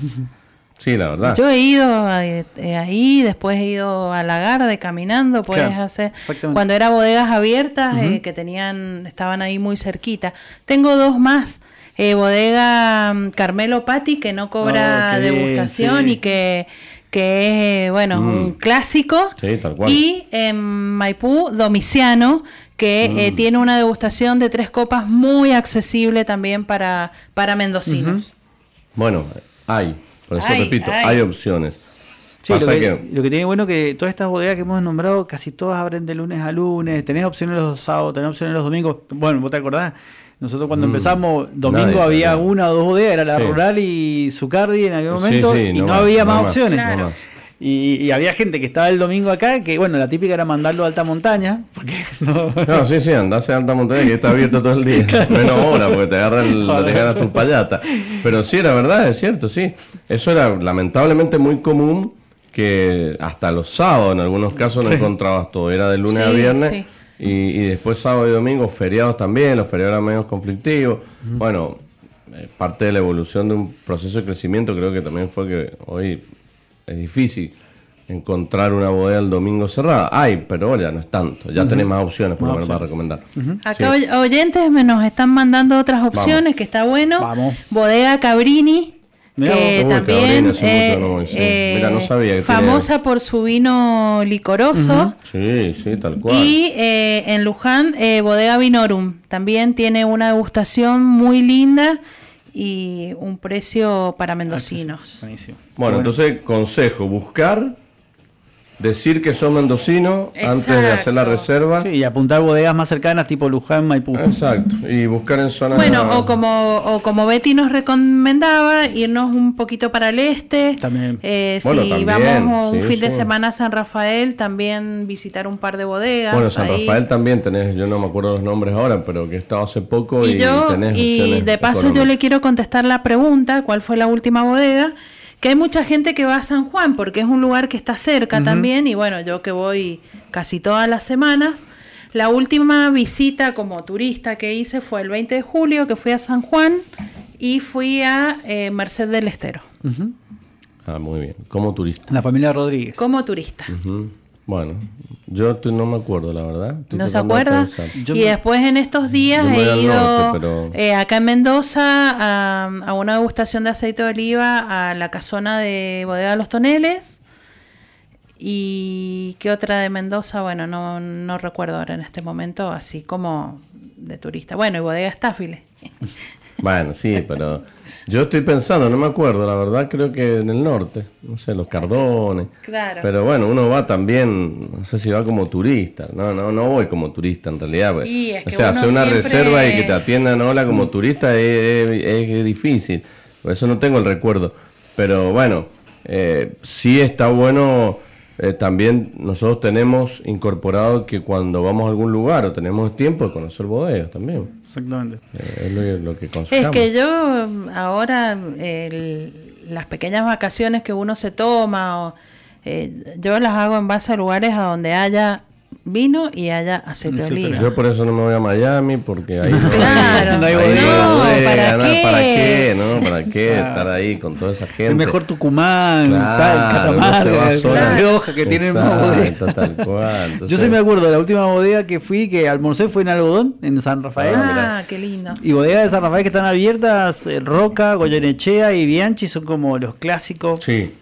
Sí, la verdad. Yo he ido eh, eh, ahí, después he ido a Lagarde caminando, puedes Claro, hacer cuando era bodegas abiertas eh, que tenían estaban ahí muy cerquita. Tengo dos más. Eh, bodega mm, Carmelo Patti que no cobra Oh, degustación sí. y que que es bueno un clásico Mm. Sí, tal cual. y en Maipú Domiciano que Mm. eh, tiene una degustación de tres copas muy accesible también para para mendocinos. Bueno, hay. Por eso repito, hay. hay opciones. Sí, lo que, que, lo que tiene bueno que todas estas bodegas que hemos nombrado, casi todas abren de lunes a lunes, tenés opciones los sábados, tenés opciones los domingos. Bueno, vos te acordás, nosotros cuando Mm. empezamos, domingo Nadie había una o dos bodegas, era la Sí. rural y Zucardi en aquel momento, sí, y no no, más, había no más más, opciones. no Claro. más. Y, y había gente que estaba el domingo acá, que bueno, la típica era mandarlo a alta montaña, porque no... No, sí, sí, andás a alta montaña que está abierto todo el día. Menos hora, porque te agarran te agarras tu payata. Pero sí, era verdad, es cierto, sí. Eso era lamentablemente muy común que hasta los sábados en algunos casos no Sí. encontrabas todo. Era de lunes a viernes. sí. Y, y después sábado y domingo, feriados también, los feriados eran medio conflictivos. Bueno, eh, parte de la evolución de un proceso de crecimiento creo que también fue que hoy es difícil encontrar una bodega el domingo cerrada. Hay, pero ya no es tanto. Ya tenés más opciones por lo menos para recomendar. Acá Sí. oy- oyentes me nos están mandando otras opciones que está bueno. Vamos. Bodega Cabrini. Que vos. También Cabrini, eh, no sí. eh, Mira, no sabía que famosa por su vino licoroso Sí, sí, tal cual. y eh, en Luján eh, Bodega Vinorum también tiene una degustación muy linda y un precio para mendocinos. Buenísimo. Bueno, entonces, consejo, buscar, decir que sos mendocino antes de hacer la reserva. Sí, y apuntar bodegas más cercanas, tipo Luján, Maipú. Exacto. Y buscar en zonas... Bueno, o como, o como Betty nos recomendaba, irnos un poquito para el este. También. Eh, Bueno, si también, vamos un sí, fin de sí. semana a San Rafael, también visitar un par de bodegas. Bueno, San ahí. Rafael también tenés, yo no me acuerdo los nombres ahora, pero que he estado hace poco y, Y yo, tenés y de paso yo económicas. le quiero contestar la pregunta, ¿cuál fue la última bodega? Que hay mucha gente que va a San Juan porque es un lugar que está cerca también y bueno, yo que voy casi todas las semanas. La última visita como turista que hice fue el 20 de julio, que fui a San Juan y fui a eh, Merced del Estero. Ah, muy bien. Como turista. La familia Rodríguez. como turista. Bueno, yo no me acuerdo, la verdad. Estoy ¿No se de acuerda? y me- después en estos días he ido norte, pero- eh, acá en Mendoza a, a una degustación de aceite de oliva a la casona de Bodega de los Toneles. ¿Y qué otra de Mendoza? Bueno, no, no recuerdo ahora en este momento, así como de turista. Bueno, y Bodega Estáfiles. Bueno, sí, pero yo estoy pensando, no me acuerdo, la verdad creo que en el norte, no sé, los Cardones. Claro. Pero bueno, uno va también, no sé si va como turista, no, no, no voy como turista en realidad. pues. Y es o que sea, uno hacer una siempre- reserva y que te atiendan hola como turista es, es- es difícil. Eso no tengo el recuerdo. Pero bueno, eh, sí está bueno. Eh, también nosotros tenemos incorporado que cuando vamos a algún lugar o tenemos tiempo de conocer bodegas también. Exactamente. Eh, es lo, lo que Es que yo ahora el- las pequeñas vacaciones que uno se toma, o, eh, yo las hago en base a lugares a donde haya vino y haya aceite de oliva. Yo por eso no me voy a Miami, porque ahí no Claro, hay, no hay ahí bodega. no ¿para ¿no? qué? ¿Para qué? ¿no? ¿Para qué Claro. estar ahí con toda esa gente? El mejor Tucumán, Claro, tal, Catamarca. La Rioja, que tienen más Exacto, bodega. tal cual. Yo Entonces, se me acuerdo de la última bodega que fui, que almorcé fue en Algodón, en San Rafael. Ah, qué lindo. Y bodegas de San Rafael que están abiertas, eh, Roca, Goyenechea y Bianchi son como los clásicos Sí.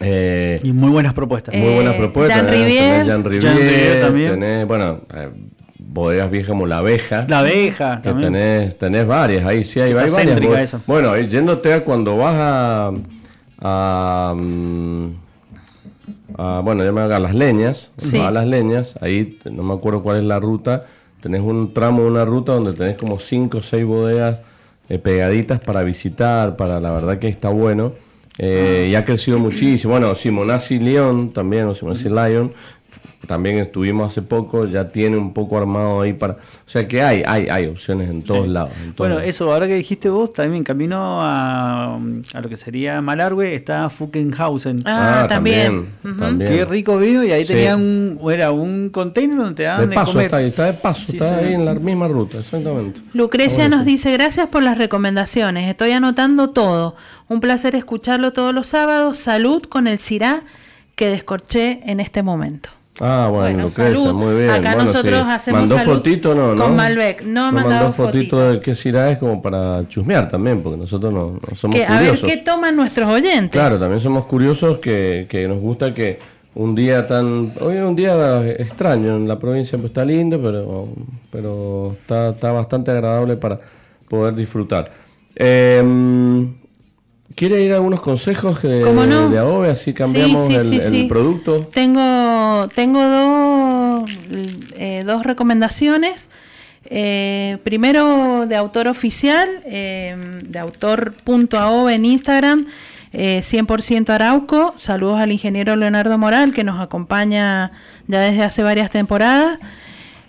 Eh, y muy buenas propuestas. Eh, muy buenas propuestas. Jean ¿eh? Rivière. Tenés Jean Rivière también. tenés, bueno, eh, bodegas viejas como La Abeja. La abeja que también. tenés, tenés varias, ahí sí hay, hay varias. esa. Bueno, yéndote a cuando vas a, a, a, bueno, ya me haga las leñas, Sí. vas a las leñas, ahí no me acuerdo cuál es la ruta, tenés un tramo de una ruta donde tenés como 5 o 6 bodegas eh, pegaditas para visitar, para la verdad que está bueno. Eh, y ha crecido muchísimo. Bueno, Simonazzi León también, o Simonazzi Lion, también estuvimos hace poco, ya tiene un poco armado ahí para... O sea que hay, hay, hay opciones en todos lados. en todos Bueno, lados. eso, ahora que dijiste vos, también camino a, a lo que sería Malargüe, está Fuckenhausen. Ah, también. Ujú. también. Qué rico vino y ahí Sí. tenían un, era un container donde te daban De de, paso comer. está ahí, está de paso, Sí, está sí. ahí en la misma ruta, exactamente. Lucrecia nos dice, gracias por las recomendaciones, estoy anotando todo. Un placer escucharlo todos los sábados. Salud con el Cirá que descorché en este momento. Ah, bueno, Bueno, Lucrecia, salud. muy bien. Acá Bueno, nosotros sí. hacemos ¿Mandó salud fotito no? con no? Malbec. No ha mandado mandó fotito fotito. de qué cirá es como para chusmear también, porque nosotros no, no somos Que, a ver curiosos. qué toman nuestros oyentes. Claro, también somos curiosos que, que nos gusta que un día tan... Hoy es un día extraño en la provincia, pues está lindo, pero, pero está, está bastante agradable para poder disfrutar. Eh, ¿Quiere ir a algunos consejos de, ¿Cómo no? de Adobe? Así cambiamos Sí, sí, el, sí, el sí. producto. Tengo, tengo dos, eh, dos recomendaciones. Eh, primero de autor oficial, eh, de autor.aove en Instagram, eh, 100% Arauco. Saludos al ingeniero Leonardo Moral que nos acompaña ya desde hace varias temporadas.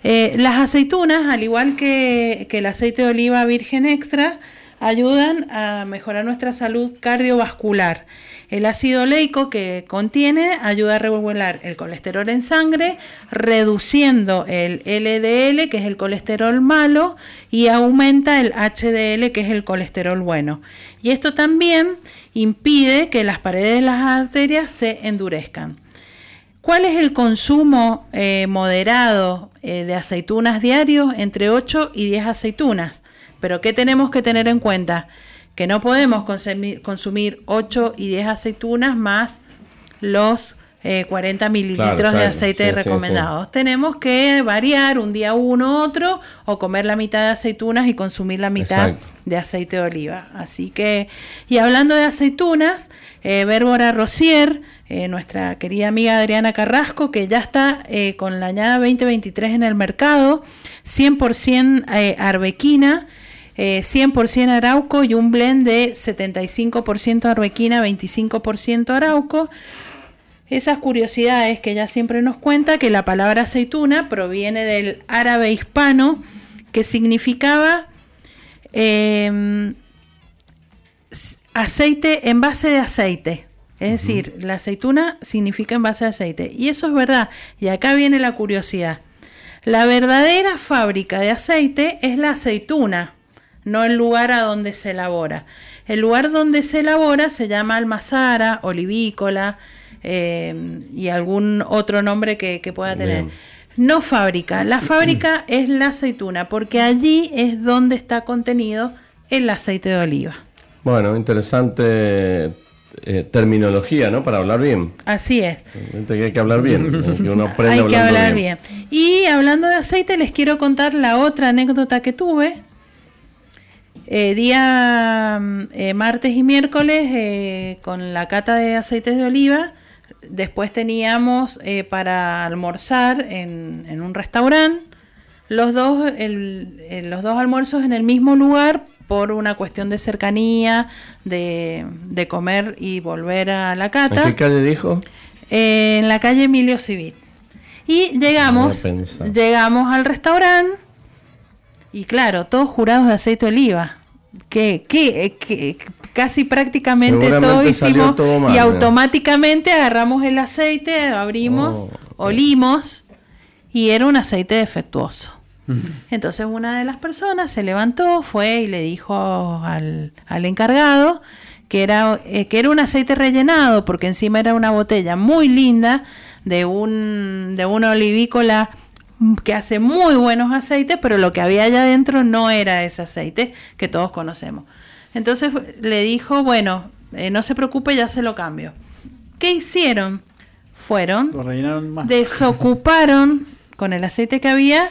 Eh, las aceitunas, al igual que, que el aceite de oliva virgen extra, ayudan a mejorar nuestra salud cardiovascular. El ácido oleico que contiene ayuda a regular el colesterol en sangre, reduciendo el LDL, que es el colesterol malo, y aumenta el HDL, que es el colesterol bueno. Y esto también impide que las paredes de las arterias se endurezcan. ¿Cuál es el consumo eh, moderado eh, de aceitunas diarios? Entre 8 y 10 aceitunas. Pero ¿qué tenemos que tener en cuenta? Que no podemos consumir, consumir 8 y 10 aceitunas más los eh, 40 mililitros Claro, de aceite Sí, sí, recomendados. Tenemos que variar un día uno otro o comer la mitad de aceitunas y consumir la mitad Exacto. de aceite de oliva. Así que, y hablando de aceitunas, eh, Bérbora Rosier, eh, nuestra querida amiga Adriana Carrasco, que ya está eh, con la añada 2023 en el mercado, 100% eh, arbequina, eh, 100% arauco y un blend de 75% arbequina, 25% arauco. Esas curiosidades que ella siempre nos cuenta, que la palabra aceituna proviene del árabe hispano, que significaba eh, aceite, envase de aceite. Es decir, la aceituna significa envase de aceite. Y eso es verdad. Y acá viene la curiosidad. La verdadera fábrica de aceite es la aceituna, no el lugar a donde se elabora. El lugar donde se elabora se llama almazara, olivícola eh, y algún otro nombre que, que pueda tener. Bien. No fábrica. La fábrica es la aceituna, porque allí es donde está contenido el aceite de oliva. Bueno, interesante eh, terminología, ¿no? Para hablar bien. Así es. Que hay que hablar bien, eh, que uno aprende Hay que hablar bien. Y hablando de aceite, les quiero contar la otra anécdota que tuve. Eh, día mm, eh, martes y miércoles eh, con la cata de aceites de oliva. Después teníamos para almorzar en, en un restaurante. los dos, el- los dos almuerzos en el mismo lugar por una cuestión de cercanía, de, de comer y volver a la ¿En cata. qué calle dijo? En la calle Emilio Civil. Y llegamos, llegamos al restaurante y claro, todos jurados de aceite de oliva. Que, que, que casi prácticamente hicimos todo mal, y automáticamente agarramos el aceite, abrimos, Oh, olimos y era un aceite defectuoso. Entonces una de las personas se levantó, fue y le dijo al, al encargado que era, eh, que era un aceite rellenado, porque encima era una botella muy linda de un de una olivícola que hace muy buenos aceites, pero lo que había allá adentro no era ese aceite que todos conocemos. Entonces le dijo, bueno, eh, no se preocupe, ya se lo cambio. ¿Qué hicieron? Fueron más. desocuparon con el aceite que había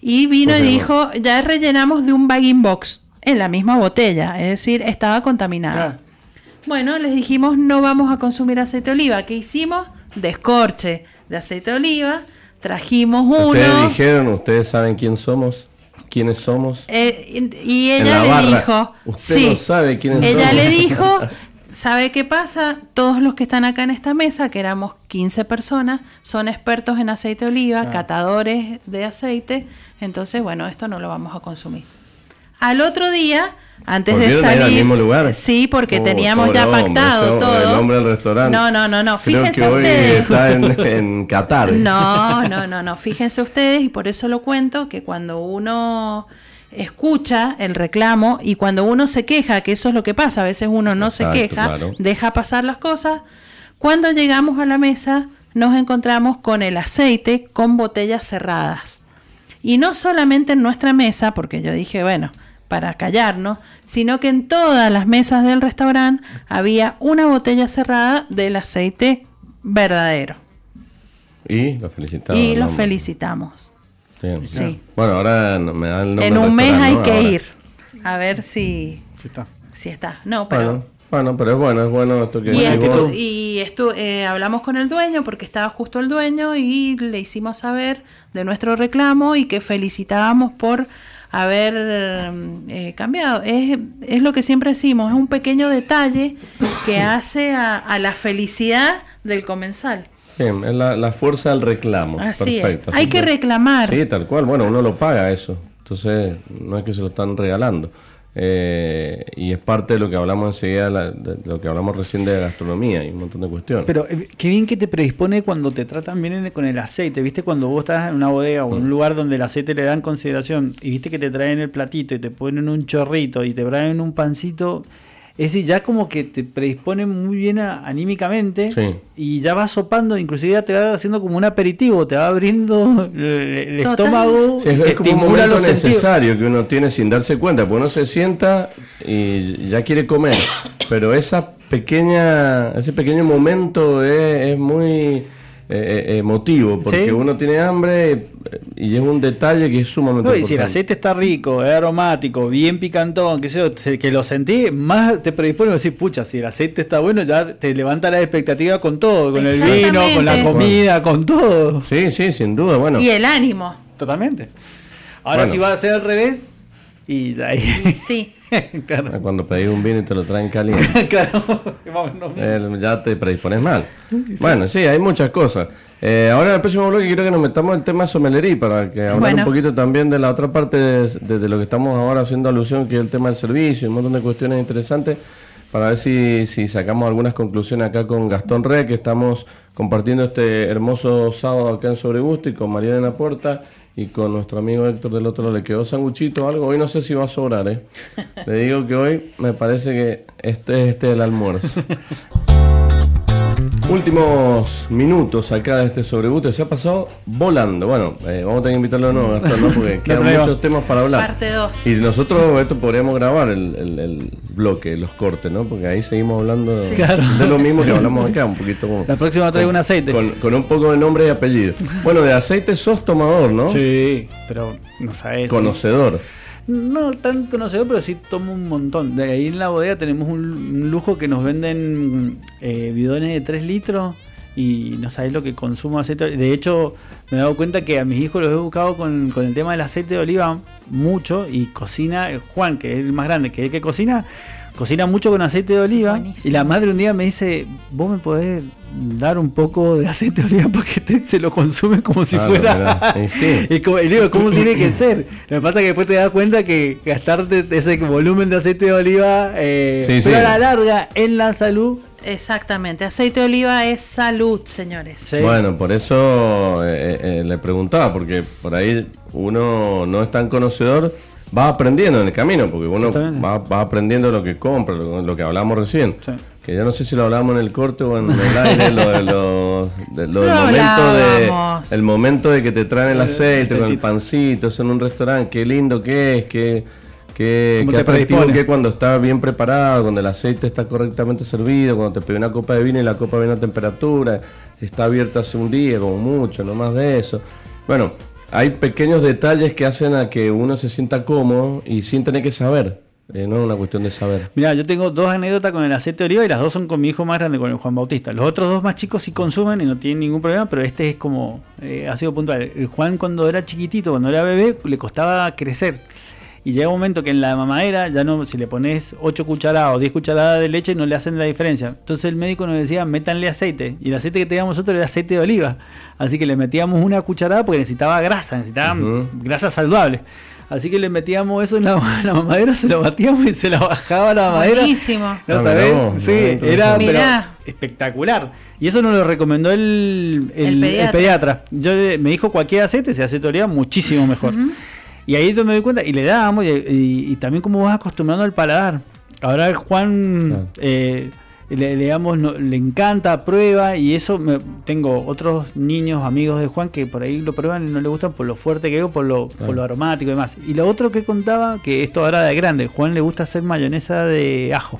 y vino y dijo, ya rellenamos de un bagging box en la misma botella, es decir, estaba contaminada. Bueno, les dijimos no vamos a consumir aceite de oliva. ¿Qué hicimos? Descorche de aceite de oliva, trajimos uno. Ustedes dijeron, ustedes saben quién somos, quiénes somos. eh, y ella la le barra. dijo, Usted sí, no sabe quiénes ella somos. le dijo, ¿sabe qué pasa? Todos los que están acá en esta mesa, que éramos 15 personas, son expertos en aceite de oliva, Ah. catadores de aceite, entonces bueno, esto no lo vamos a consumir. Al otro día, antes de ¿Volvieron a ir salir, al mismo lugar? sí, porque Oh, teníamos ya pactado todo. El hombre del restaurante. No, no, no, no, Creo fíjense hoy ustedes. está en, en Qatar. No, no, no, no. Fíjense ustedes, y por eso lo cuento, que cuando uno escucha el reclamo y cuando uno se queja, que eso es lo que pasa, a veces uno no Exacto, se queja, claro. deja pasar las cosas, cuando llegamos a la mesa nos encontramos con el aceite con botellas cerradas. Y no solamente en nuestra mesa, porque yo dije, bueno, para callarnos, sino que en todas las mesas del restaurante había una botella cerrada del aceite verdadero. Y lo felicitamos. y hombre. felicitamos. Bien. Sí. Bueno, ahora no- me da el nombre En un mes hay que Ahora. ir a ver si, Sí está. si está. No, pero... Bueno, bueno, pero es bueno, es bueno esto que y vos. y estu- eh, hablamos con el dueño porque estaba justo el dueño y le hicimos saber de nuestro reclamo y que felicitábamos por haber eh, cambiado. Es, es lo que siempre decimos, es un pequeño detalle que hace a, a la felicidad del comensal. Bien, es la, la fuerza del reclamo. Así es. Perfecto. Hay que reclamar. Sí, tal cual. Bueno, uno lo paga eso. Entonces, no es que se lo están regalando. Eh, y es parte de lo que hablamos enseguida, la- de lo que hablamos recién de gastronomía y un montón de cuestiones. Pero eh, qué bien que te predispone cuando te tratan bien en- con el aceite, ¿viste? Cuando vos estás en una bodega o en un lugar donde el aceite le dan consideración y viste que te traen el platito y te ponen un chorrito y te traen un pancito, es decir, ya como que te predispone muy bien a- anímicamente Sí. y ya vas sopando, inclusive ya te va haciendo como un aperitivo, te va abriendo el, estómago, Sí, es, te es como un momento sentidos. necesario que uno tiene sin darse cuenta, porque uno se sienta y ya quiere comer, pero esa pequeña, ese pequeño momento es, es muy eh, eh, emotivo, porque Sí. uno tiene hambre eh, y es un detalle que es sumamente No, y si el importante. aceite está rico, es aromático, bien picantón, que, sé yo, que lo sentí, más te predispone a decir, pucha, si el aceite está bueno, ya te levanta la expectativa con todo, con el vino, con la comida, con todo. Sí, sí, sin duda, bueno. Y el ánimo. Totalmente. Ahora Bueno. si va a ser al revés, y de ahí. Sí. claro. Cuando pedís un vino y te lo traen caliente. claro. Vamos, no. Eh, ya te predispones mal. Bueno, sí, hay muchas cosas. Eh, ahora en el próximo bloque quiero que nos metamos en el tema sommelería para que hablar Bueno. un poquito también de la otra parte de, de- de lo que estamos ahora haciendo alusión, que es el tema del servicio, y un montón de cuestiones interesantes, para ver si, si sacamos algunas conclusiones acá con Gastón Re, que estamos compartiendo este hermoso sábado acá en Sobregusto, y con Mariana Puerta y con nuestro amigo Héctor del otro lado. Le quedó sanguchito o algo. Hoy no sé si va a sobrar, ¿eh? Le digo que hoy me parece que este es este el almuerzo. Últimos minutos acá de este sobrebuste. Se ha pasado volando. Bueno, eh, vamos a tener que invitarlo de nuevo, Gastón, ¿no? Porque quedan muchos temas para hablar. Parte dos. Y nosotros esto podríamos grabar el, el- el bloque, los cortes, ¿no? Porque ahí seguimos hablando de, Claro. de lo mismo que hablamos acá, un poquito como... La próxima traigo un aceite. Con, con un poco de nombre y apellido. Bueno, de aceite sos tomador, ¿no? Sí, pero no sabes. Conocedor. No tan conocedor, pero sí tomo un montón. De ahí en la bodega tenemos un, un lujo que nos venden eh, bidones de 3 litros y no sabés lo que consumo aceite. De hecho, me he dado cuenta que a mis hijos los he buscado con, con el tema del aceite de oliva mucho y cocina, Juan, que es el más grande, que es el que cocina, cocina mucho con aceite de oliva. Buenísimo. Y la madre un día me dice, vos me podés dar un poco de aceite de oliva porque te- se lo consume como si Claro, fuera... y sí. Y como- y digo, ¿cómo tiene que ser? Lo que pasa es que después te das cuenta que gastarte ese volumen de aceite de oliva, eh, Sí, pero sí. a la larga, en la salud, Exactamente, aceite de oliva es salud, señores. Sí. Bueno, por eso eh, eh, le preguntaba, porque por ahí uno no es tan conocedor, va aprendiendo en el camino, porque uno va, va aprendiendo lo que compra, lo, lo que hablamos recién. Sí. Que ya no sé si lo hablamos en el corte o en el aire, lo, de lo, de- lo del momento de, el momento de que te traen el El aceite con el pancito, eso en un restaurante, qué lindo que es, qué, qué, qué atractivo que cuando está bien preparado, cuando el aceite está correctamente servido, cuando te pide una copa de vino y la copa viene a temperatura, está abierta hace un día como mucho, no más de eso. Bueno, hay pequeños detalles que hacen a que uno se sienta cómodo y sin tener que saber, eh, no es una cuestión de saber. Mira, yo tengo dos anécdotas con el aceite de oliva y las dos son con mi hijo más grande, con el Juan Bautista. Los otros dos más chicos sí consumen y no tienen ningún problema, pero este es como, eh, ha sido puntual. El Juan cuando era chiquitito, cuando era bebé, le costaba crecer. Y llega un momento que en la mamadera ya no, si le pones 8 cucharadas o 10 cucharadas de leche, no le hacen la diferencia. Entonces el médico nos decía, métanle aceite. Y el aceite que teníamos nosotros era aceite de oliva. Así que le metíamos una cucharada porque necesitaba grasa, necesitaba grasa saludable. Así que le metíamos eso en la, en la mamadera, se lo batíamos y se la bajaba la mamadera. Buenísimo. ¿No Ah, sabés? sí, era pero, espectacular. Y eso nos lo recomendó el, el- El el pediatra. pediatra. Yo le- me dijo cualquier aceite, se aceite de oliva muchísimo mejor. Y ahí yo me doy cuenta, y le dábamos, y, y- y también como vas acostumbrando al paladar. Ahora Juan, Claro. eh, le, le damos, no- le encanta, prueba, y eso me- tengo otros niños, amigos de Juan, que por ahí lo prueban y no le gustan por lo fuerte que es, por lo, por lo aromático y demás. Y lo otro que contaba, que esto ahora de grande, Juan le gusta hacer mayonesa de ajo.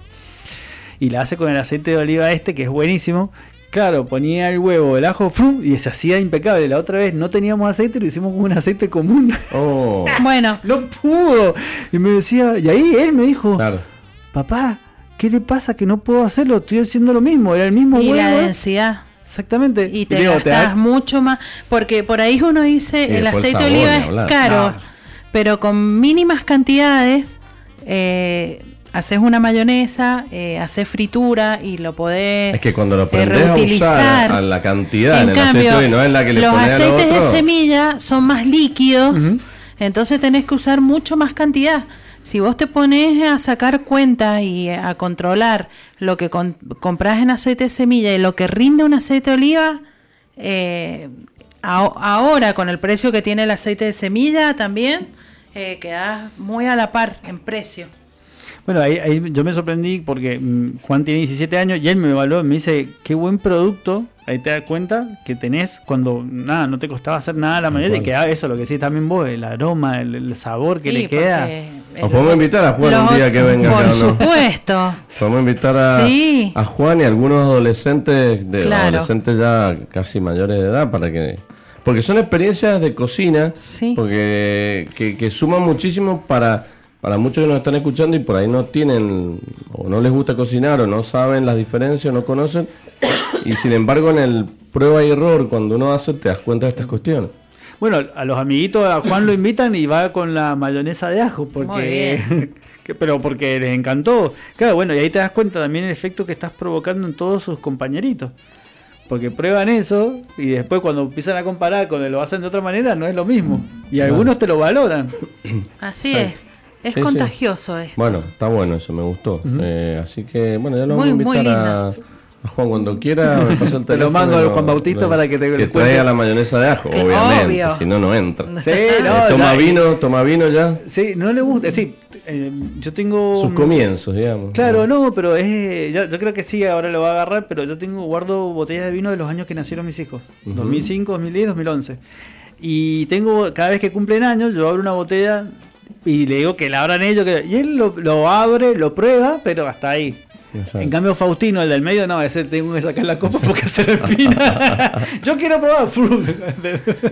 Y la hace con el aceite de oliva este, que es buenísimo. Claro, ponía el huevo, el ajo, ¡frum! y se hacía impecable. La otra vez no teníamos aceite, lo hicimos con un aceite común. Oh, Bueno, no pudo. Y me decía, y ahí él me dijo, claro. papá, ¿qué le pasa que no puedo hacerlo? Estoy haciendo lo mismo, era el mismo y huevo. la ¿eh? densidad. Exactamente. Y te digo, gastas mucho más. Porque por ahí uno dice, Y el aceite de oliva es caro. No. Pero con mínimas cantidades, eh, haces una mayonesa, eh, haces fritura y lo podés Es que cuando lo eh, aprendes a usar reutilizar. a la cantidad en, En el aceite cambio, y no es la que le los lo aceites de semilla son más líquidos, entonces tenés que usar mucho más cantidad. Si vos te pones a sacar cuentas y a controlar lo que con- compras en aceite de semilla y lo que rinde un aceite de oliva, eh, a- ahora con el precio que tiene el aceite de semilla también, eh, quedás muy a la par en precio. Bueno, ahí, ahí yo me sorprendí porque mm, Juan tiene 17 años y él me evaluó y me dice, qué buen producto. Ahí te das cuenta que tenés cuando nada, no te costaba hacer nada la mayonesa y cual. queda eso, lo que decís también vos, el aroma, el, el sabor que Sí, le queda. el- podemos invitar a Juan un día que venga Por acá, ¿no? supuesto. Podemos invitar a, Sí. a Juan y algunos adolescentes, de, Claro. adolescentes ya casi mayores de edad, para que. Porque son experiencias de cocina, Sí. porque que, que suman muchísimo para, para muchos que nos están escuchando y por ahí no tienen, o no les gusta cocinar, o no saben las diferencias, o no conocen. Y sin embargo, en el prueba y error, cuando uno hace, te das cuenta de estas cuestiones. Bueno, a los amiguitos a Juan lo invitan y va con la mayonesa de ajo, Muy porque bien. pero porque les encantó. Claro, bueno, y ahí te das cuenta también el efecto que estás provocando en todos sus compañeritos. Porque prueban eso y después cuando empiezan a comparar con el lo hacen de otra manera no es lo mismo. Y algunos te lo valoran. Así Sí. es. Es Sí, sí. contagioso esto. Bueno, está bueno eso, me gustó. Eh, así que, bueno, ya lo vamos Muy, a muy invitar a, a Juan cuando quiera. me pasa el Te lo teléfono mando lo- Juan Bautista lo- para que te Que cuente. traiga la mayonesa de ajo, obviamente. obvio. Si no, no entra. Sí, Eh, no, toma ya- vino, toma vino ya. Sí, no le gusta. Sí, eh, yo tengo. Sus comienzos, digamos. Claro, no, pero es. Yo, yo creo que sí, ahora lo va a agarrar, pero yo tengo, guardo botellas de vino de los años que nacieron mis hijos: Ujú. 2005, 2010, 2011. Y tengo, cada vez que cumplen años, yo abro una botella y le digo que la abran ellos. que- y él lo, lo abre, lo prueba, pero hasta ahí. Exacto. En cambio, Faustino, el del medio, no, ese tengo que sacar la copa porque se le empina. yo quiero probar.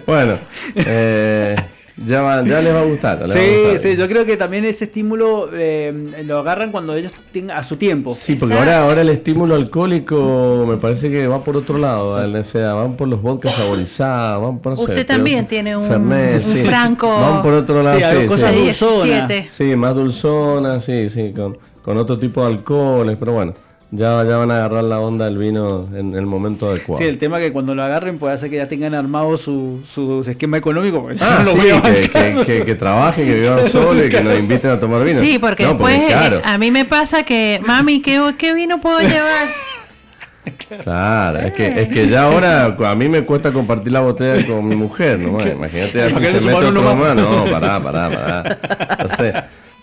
Bueno, eh, ya, va- ya les va a gustar. va a Sí, gustar. sí, yo creo que también ese estímulo eh, lo agarran cuando ellos tengan a su tiempo. Sí, porque Exacto. ahora, ahora el estímulo alcohólico me parece que va por otro lado. o sea, van por los vodkas saborizados, van por no sé, Usted también sí, tiene un- Fernet, un sí. franco- Van por otro lado, Sí, sí, sí. cosas de dulzona. 17. Sí, más dulzona, sí, sí, con, con otro tipo de alcoholes, pero bueno, ya, ya van a agarrar la onda del vino en el momento adecuado. Sí, el tema que cuando lo agarren puede hacer que ya tengan armado su, su esquema económico. porque Ah, no sí, lo voy a que, que, que- que trabajen, que vivan solo y que nos inviten a tomar vino. Sí, porque No, después es caro. eh, a mí me pasa que, mami, ¿qué, qué vino puedo llevar? Claro, es que, es que ya ahora a mí me cuesta compartir la botella con mi mujer, ¿no? Imagínate así ¿Para qué se mete otro más? No, pará, pará, pará. No sé.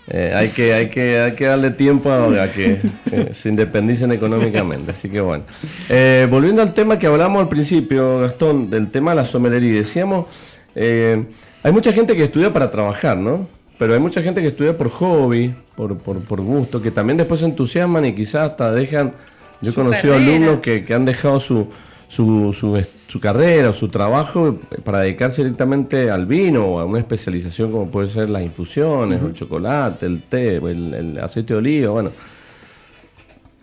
Eh, hay, que, hay, que, hay que darle tiempo a, que, que se independicen económicamente. Así que bueno. Eh, volviendo al tema que hablamos al principio, Gastón, del tema de la somelería. Decíamos, eh, hay mucha gente que estudia para trabajar, ¿no? Pero hay mucha gente que estudia por hobby, por, por, por gusto, que también después se entusiasman y quizás hasta dejan... Yo he conocido alumnos que, que han dejado su, su, su, su carrera o su trabajo para dedicarse directamente al vino o a una especialización como puede ser las infusiones, o el chocolate, el té, el, el aceite de oliva, bueno.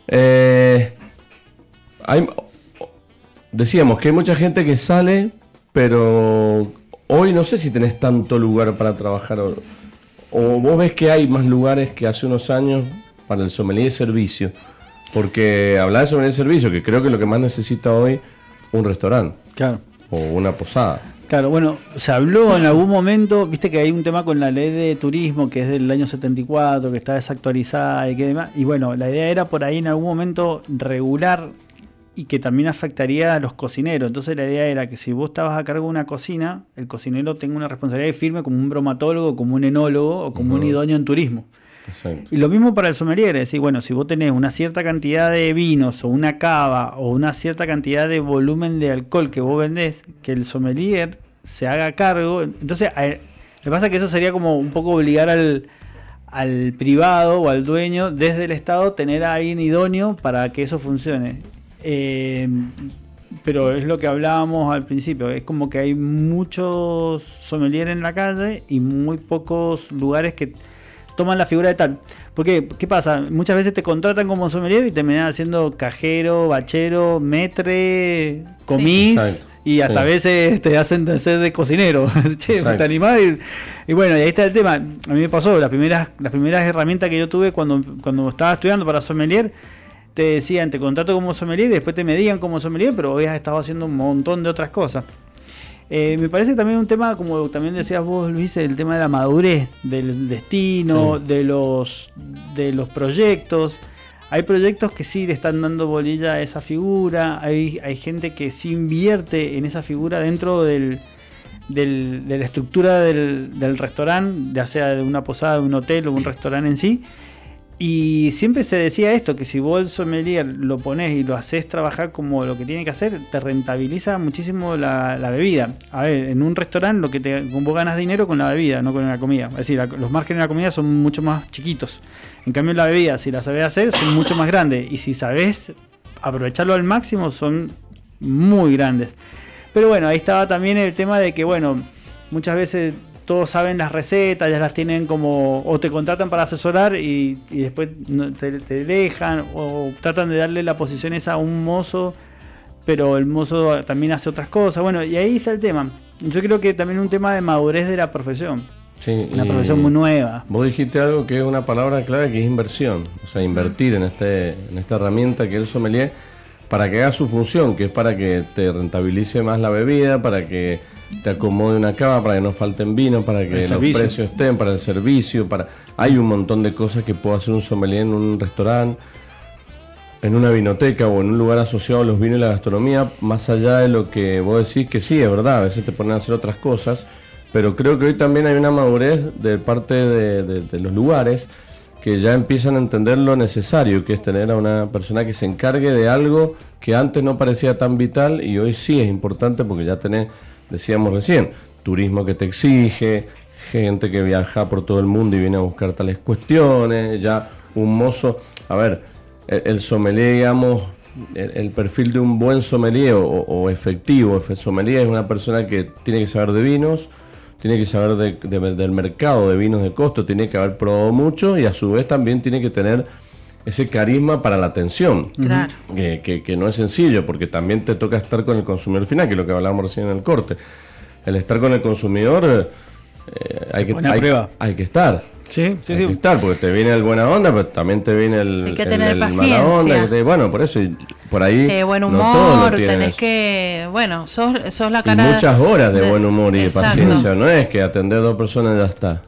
Eh, hay, decíamos que hay mucha gente que sale, pero hoy no sé si tenés tanto lugar para trabajar o, o vos ves que hay más lugares que hace unos años para el sommelier de servicio. Porque de sommelier de servicio, que creo que lo que más necesita hoy un restaurante Claro. o una posada. Claro, bueno, se habló en algún momento, viste que hay un tema con la ley de turismo que es del año 74, que está desactualizada y que demás. Y bueno, la idea era por ahí en algún momento regular y que también afectaría a los cocineros. Entonces la idea era que si vos estabas a cargo de una cocina, el cocinero tenga una responsabilidad firme como un bromatólogo, como un enólogo o como un idóneo en turismo. Y lo mismo para el sommelier, es decir, bueno, si vos tenés una cierta cantidad de vinos o una cava o una cierta cantidad de volumen de alcohol que vos vendés, que el sommelier se haga cargo. Entonces, lo que pasa es que eso sería como un poco obligar al, al privado o al dueño desde el Estado tener a alguien idóneo para que eso funcione. Eh, pero es lo que hablábamos al principio, es como que hay muchos sommelier en la calle y muy pocos lugares que toman la figura de tal. Porque, ¿qué pasa? Muchas veces te contratan como sommelier y terminan haciendo cajero, bachero, metre, comís Exacto. y hasta a veces te hacen de ser de cocinero. che, te animás y, y bueno, y ahí está el tema. A mí me pasó, las primeras, las primeras herramientas que yo tuve cuando, cuando estaba estudiando para sommelier, te decían, te contrato como sommelier y después te medían como sommelier, pero habías estado haciendo un montón de otras cosas. Eh, me parece también un tema, como también decías vos, Luis, el tema de la madurez, del destino, Sí. de, los, de los proyectos. Hay proyectos que sí le están dando bolilla a esa figura, hay, hay gente que sí invierte en esa figura dentro del, del- de la estructura del, del restaurante, ya sea de una posada, de un hotel o un restaurante en sí. Y siempre se decía esto, que si vos el sommelier lo pones y lo haces trabajar como lo que tiene que hacer, te rentabiliza muchísimo la, la bebida. A ver, en un restaurante lo que te, vos ganas dinero con la bebida, no con la comida. Es decir, la- los márgenes de la comida son mucho más chiquitos. En cambio la bebida, si la sabés hacer, son mucho más grandes. Y si sabés aprovecharlo al máximo, son muy grandes. Pero bueno, ahí estaba también el tema de que, bueno, muchas veces todos saben las recetas, ya las tienen como, o te contratan para asesorar y, y después te, te dejan, o tratan de darle la posición esa a un mozo, pero el mozo también hace otras cosas. Bueno, y ahí está el tema. Yo creo que también un tema de madurez de la profesión. Sí, Una profesión muy nueva. Vos dijiste algo que es una palabra clave que es inversión. O sea, invertir en, este, en esta herramienta que es el sommelier para que haga su función, que es para que te rentabilice más la bebida, para que te acomode una cava, para que no falten vino, para que los precios estén, para el servicio, para... Hay un montón de cosas que puede hacer un sommelier en un restaurante, en una vinoteca o en un lugar asociado a los vinos y la gastronomía, más allá de lo que vos decís que sí, es verdad, a veces te ponen a hacer otras cosas, pero creo que hoy también hay una madurez de parte de, de- de los lugares que ya empiezan a entender lo necesario que es tener a una persona que se encargue de algo que antes no parecía tan vital y hoy sí es importante porque ya tenés, decíamos recién, turismo que te exige, gente que viaja por todo el mundo y viene a buscar tales cuestiones, ya un mozo, a ver, el, el sommelier, digamos, el, perfil de un buen sommelier o, efectivo, efe- sommelier es una persona que tiene que saber de vinos, tiene que saber de- de- del mercado de vinos de costo, tiene que haber probado mucho y a su vez también tiene que tener ese carisma para la atención. Claro. Que, que- que no es sencillo, porque también te toca estar con el consumidor final, que es lo que hablábamos recién en el corte. El estar con el consumidor eh, eh, hay, que, hay, hay que estar. Sí, sí, hay sí. que estar, porque te viene el buena onda, pero también te viene el, Hay que tener el paciencia. mala onda. te- bueno, por eso, y por ahí. Eh, buen no todos lo humor, tenés eso. que. Bueno, sos, sos la Y cara. muchas horas de, buen humor y de paciencia, no es que atender a dos personas y ya está.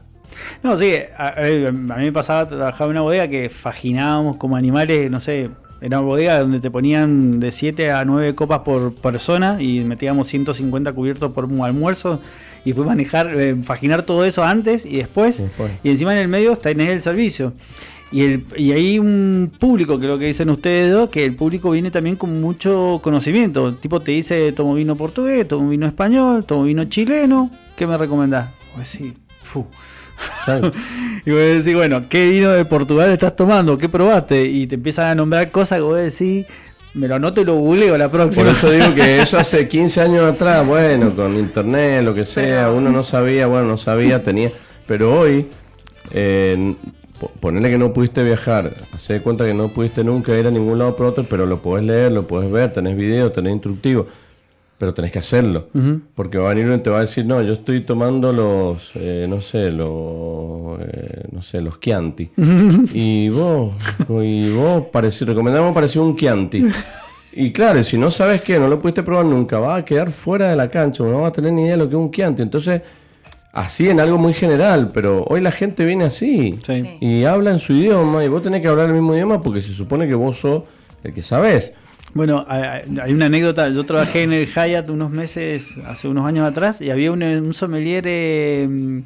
No, sí, a, mí me pasaba trabajar en una bodega que faginábamos como animales, no sé, era una bodega donde te ponían de 7 a 9 copas por persona y metíamos 150 cubiertos por un almuerzo y después manejar, eh, faginar todo eso antes y después, Y después. y encima en el medio tenés el servicio. Y, el, y hay un público, lo que dicen ustedes dos, que el público viene también con mucho conocimiento. El tipo te dice, tomo vino portugués, tomo vino español, tomo vino chileno, ¿qué me recomendás? Pues sí, fu. ¿Sabes? Y vos decís, bueno, ¿qué vino de Portugal estás tomando? ¿Qué probaste? Y te empiezan a nombrar cosas que vos decís, me lo anoto y lo googleo la próxima. Por eso digo que eso hace 15 años atrás, bueno, con internet, lo que sea, uno no sabía, bueno, no sabía, tenía. Pero hoy, eh, po- ponerle que no pudiste viajar, hacer cuenta que no pudiste nunca ir a ningún lado por otro, pero lo podés leer, lo podés ver, tenés video, tenés instructivo, pero tenés que hacerlo. Porque va a venir uno y te va a decir, no, yo estoy tomando los, eh, no sé, los, eh, no sé, los Chianti. y vos, y vos parecí, recomendamos pareció un Chianti. Y claro, y si no sabes qué, no lo pudiste probar nunca, va a quedar fuera de la cancha, no va a tener ni idea de lo que es un Chianti. Entonces, así en algo muy general, pero hoy la gente viene así Sí. y habla en su idioma y vos tenés que hablar el mismo idioma porque se supone que vos sos el que sabés. Bueno, hay hay una anécdota. Yo trabajé en el Hyatt unos meses, hace unos años atrás, y había un, un sommelier eh,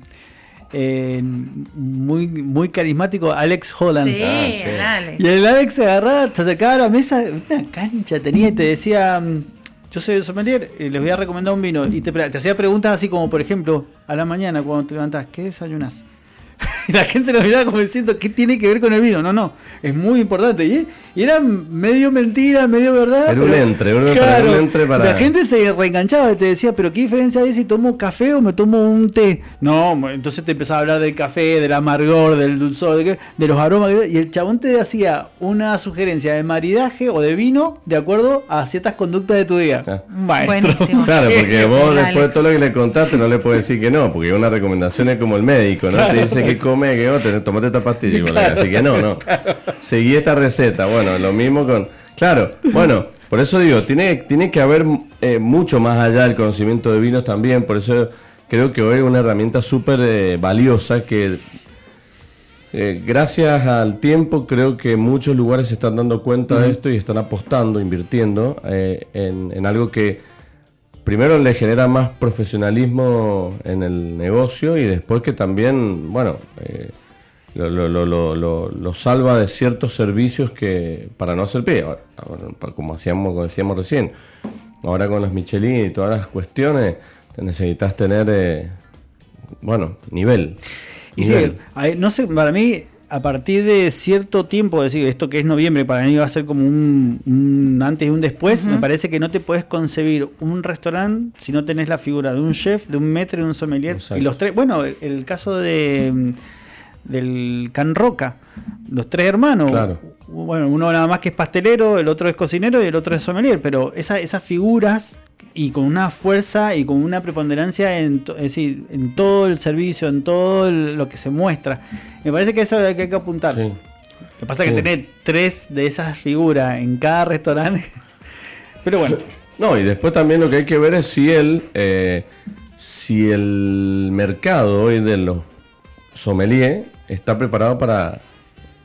eh, muy, muy carismático, Alex Holland. Sí, Ah, sí. el Alex. Y el Alex se agarraba, se acercaba a la mesa, una cancha tenía y te decía, mm, yo soy el sommelier y les voy a recomendar un vino. Y te, te hacía preguntas así como, por ejemplo, a la mañana cuando te levantás, ¿qué desayunás? Y la gente lo miraba como diciendo, ¿qué tiene que ver con el vino? No, no, es muy importante. Y, y era medio mentira, medio verdad. Era un pero- entre, era un- para- un entre para- La gente se reenganchaba y te decía, ¿pero qué diferencia hay si tomo café o me tomo un té? No, entonces te empezaba a hablar del café, del amargor, del dulzor, de, de los aromas. Y el chabón te hacía una sugerencia de maridaje o de vino de acuerdo a ciertas conductas de tu día. Ah. Maestro. Buenísimo. Claro, porque vos después de todo lo que le contaste no le puedes decir que no, porque una recomendación es como el médico, ¿no? Te dice que come, que te- tomate esta pastilla, así que no, no. Seguí esta receta. Bueno, lo mismo con... Claro, bueno, por eso digo, tiene, tiene que haber eh, mucho más allá del conocimiento de vinos también, por eso creo que hoy es una herramienta súper eh, valiosa que eh, gracias al tiempo creo que muchos lugares se están dando cuenta de esto y están apostando, invirtiendo eh, en, en algo que primero le genera más profesionalismo en el negocio y después que también, bueno, eh, lo, lo- lo- lo- salva de ciertos servicios que para no hacer pie, ahora, como hacíamos, como decíamos recién, ahora con los Michelin y todas las cuestiones, necesitas tener, eh, bueno, nivel. Y sí, nivel. no sé, para mí, a partir de cierto tiempo, es decir, esto que es noviembre, para mí va a ser como un, un antes y un después, me parece que no te puedes concebir un restaurante si no tenés la figura de un chef, de un maître y de un sommelier. Exacto. Y los tres, bueno, el, el caso de del Can Roca, los tres hermanos. Claro. Bueno, uno nada más que es pastelero, el otro es cocinero y el otro es sommelier, pero esa- esas figuras y con una fuerza y con una preponderancia en, es decir, en todo el servicio, en todo lo que se muestra. Me parece que eso es lo que hay que apuntar. Sí. Lo que pasa es que Sí. tener tres de esas figuras en cada restaurante. Pero bueno, No, y después también lo que hay que ver es si el, eh, si el mercado hoy de los sommeliers está preparado para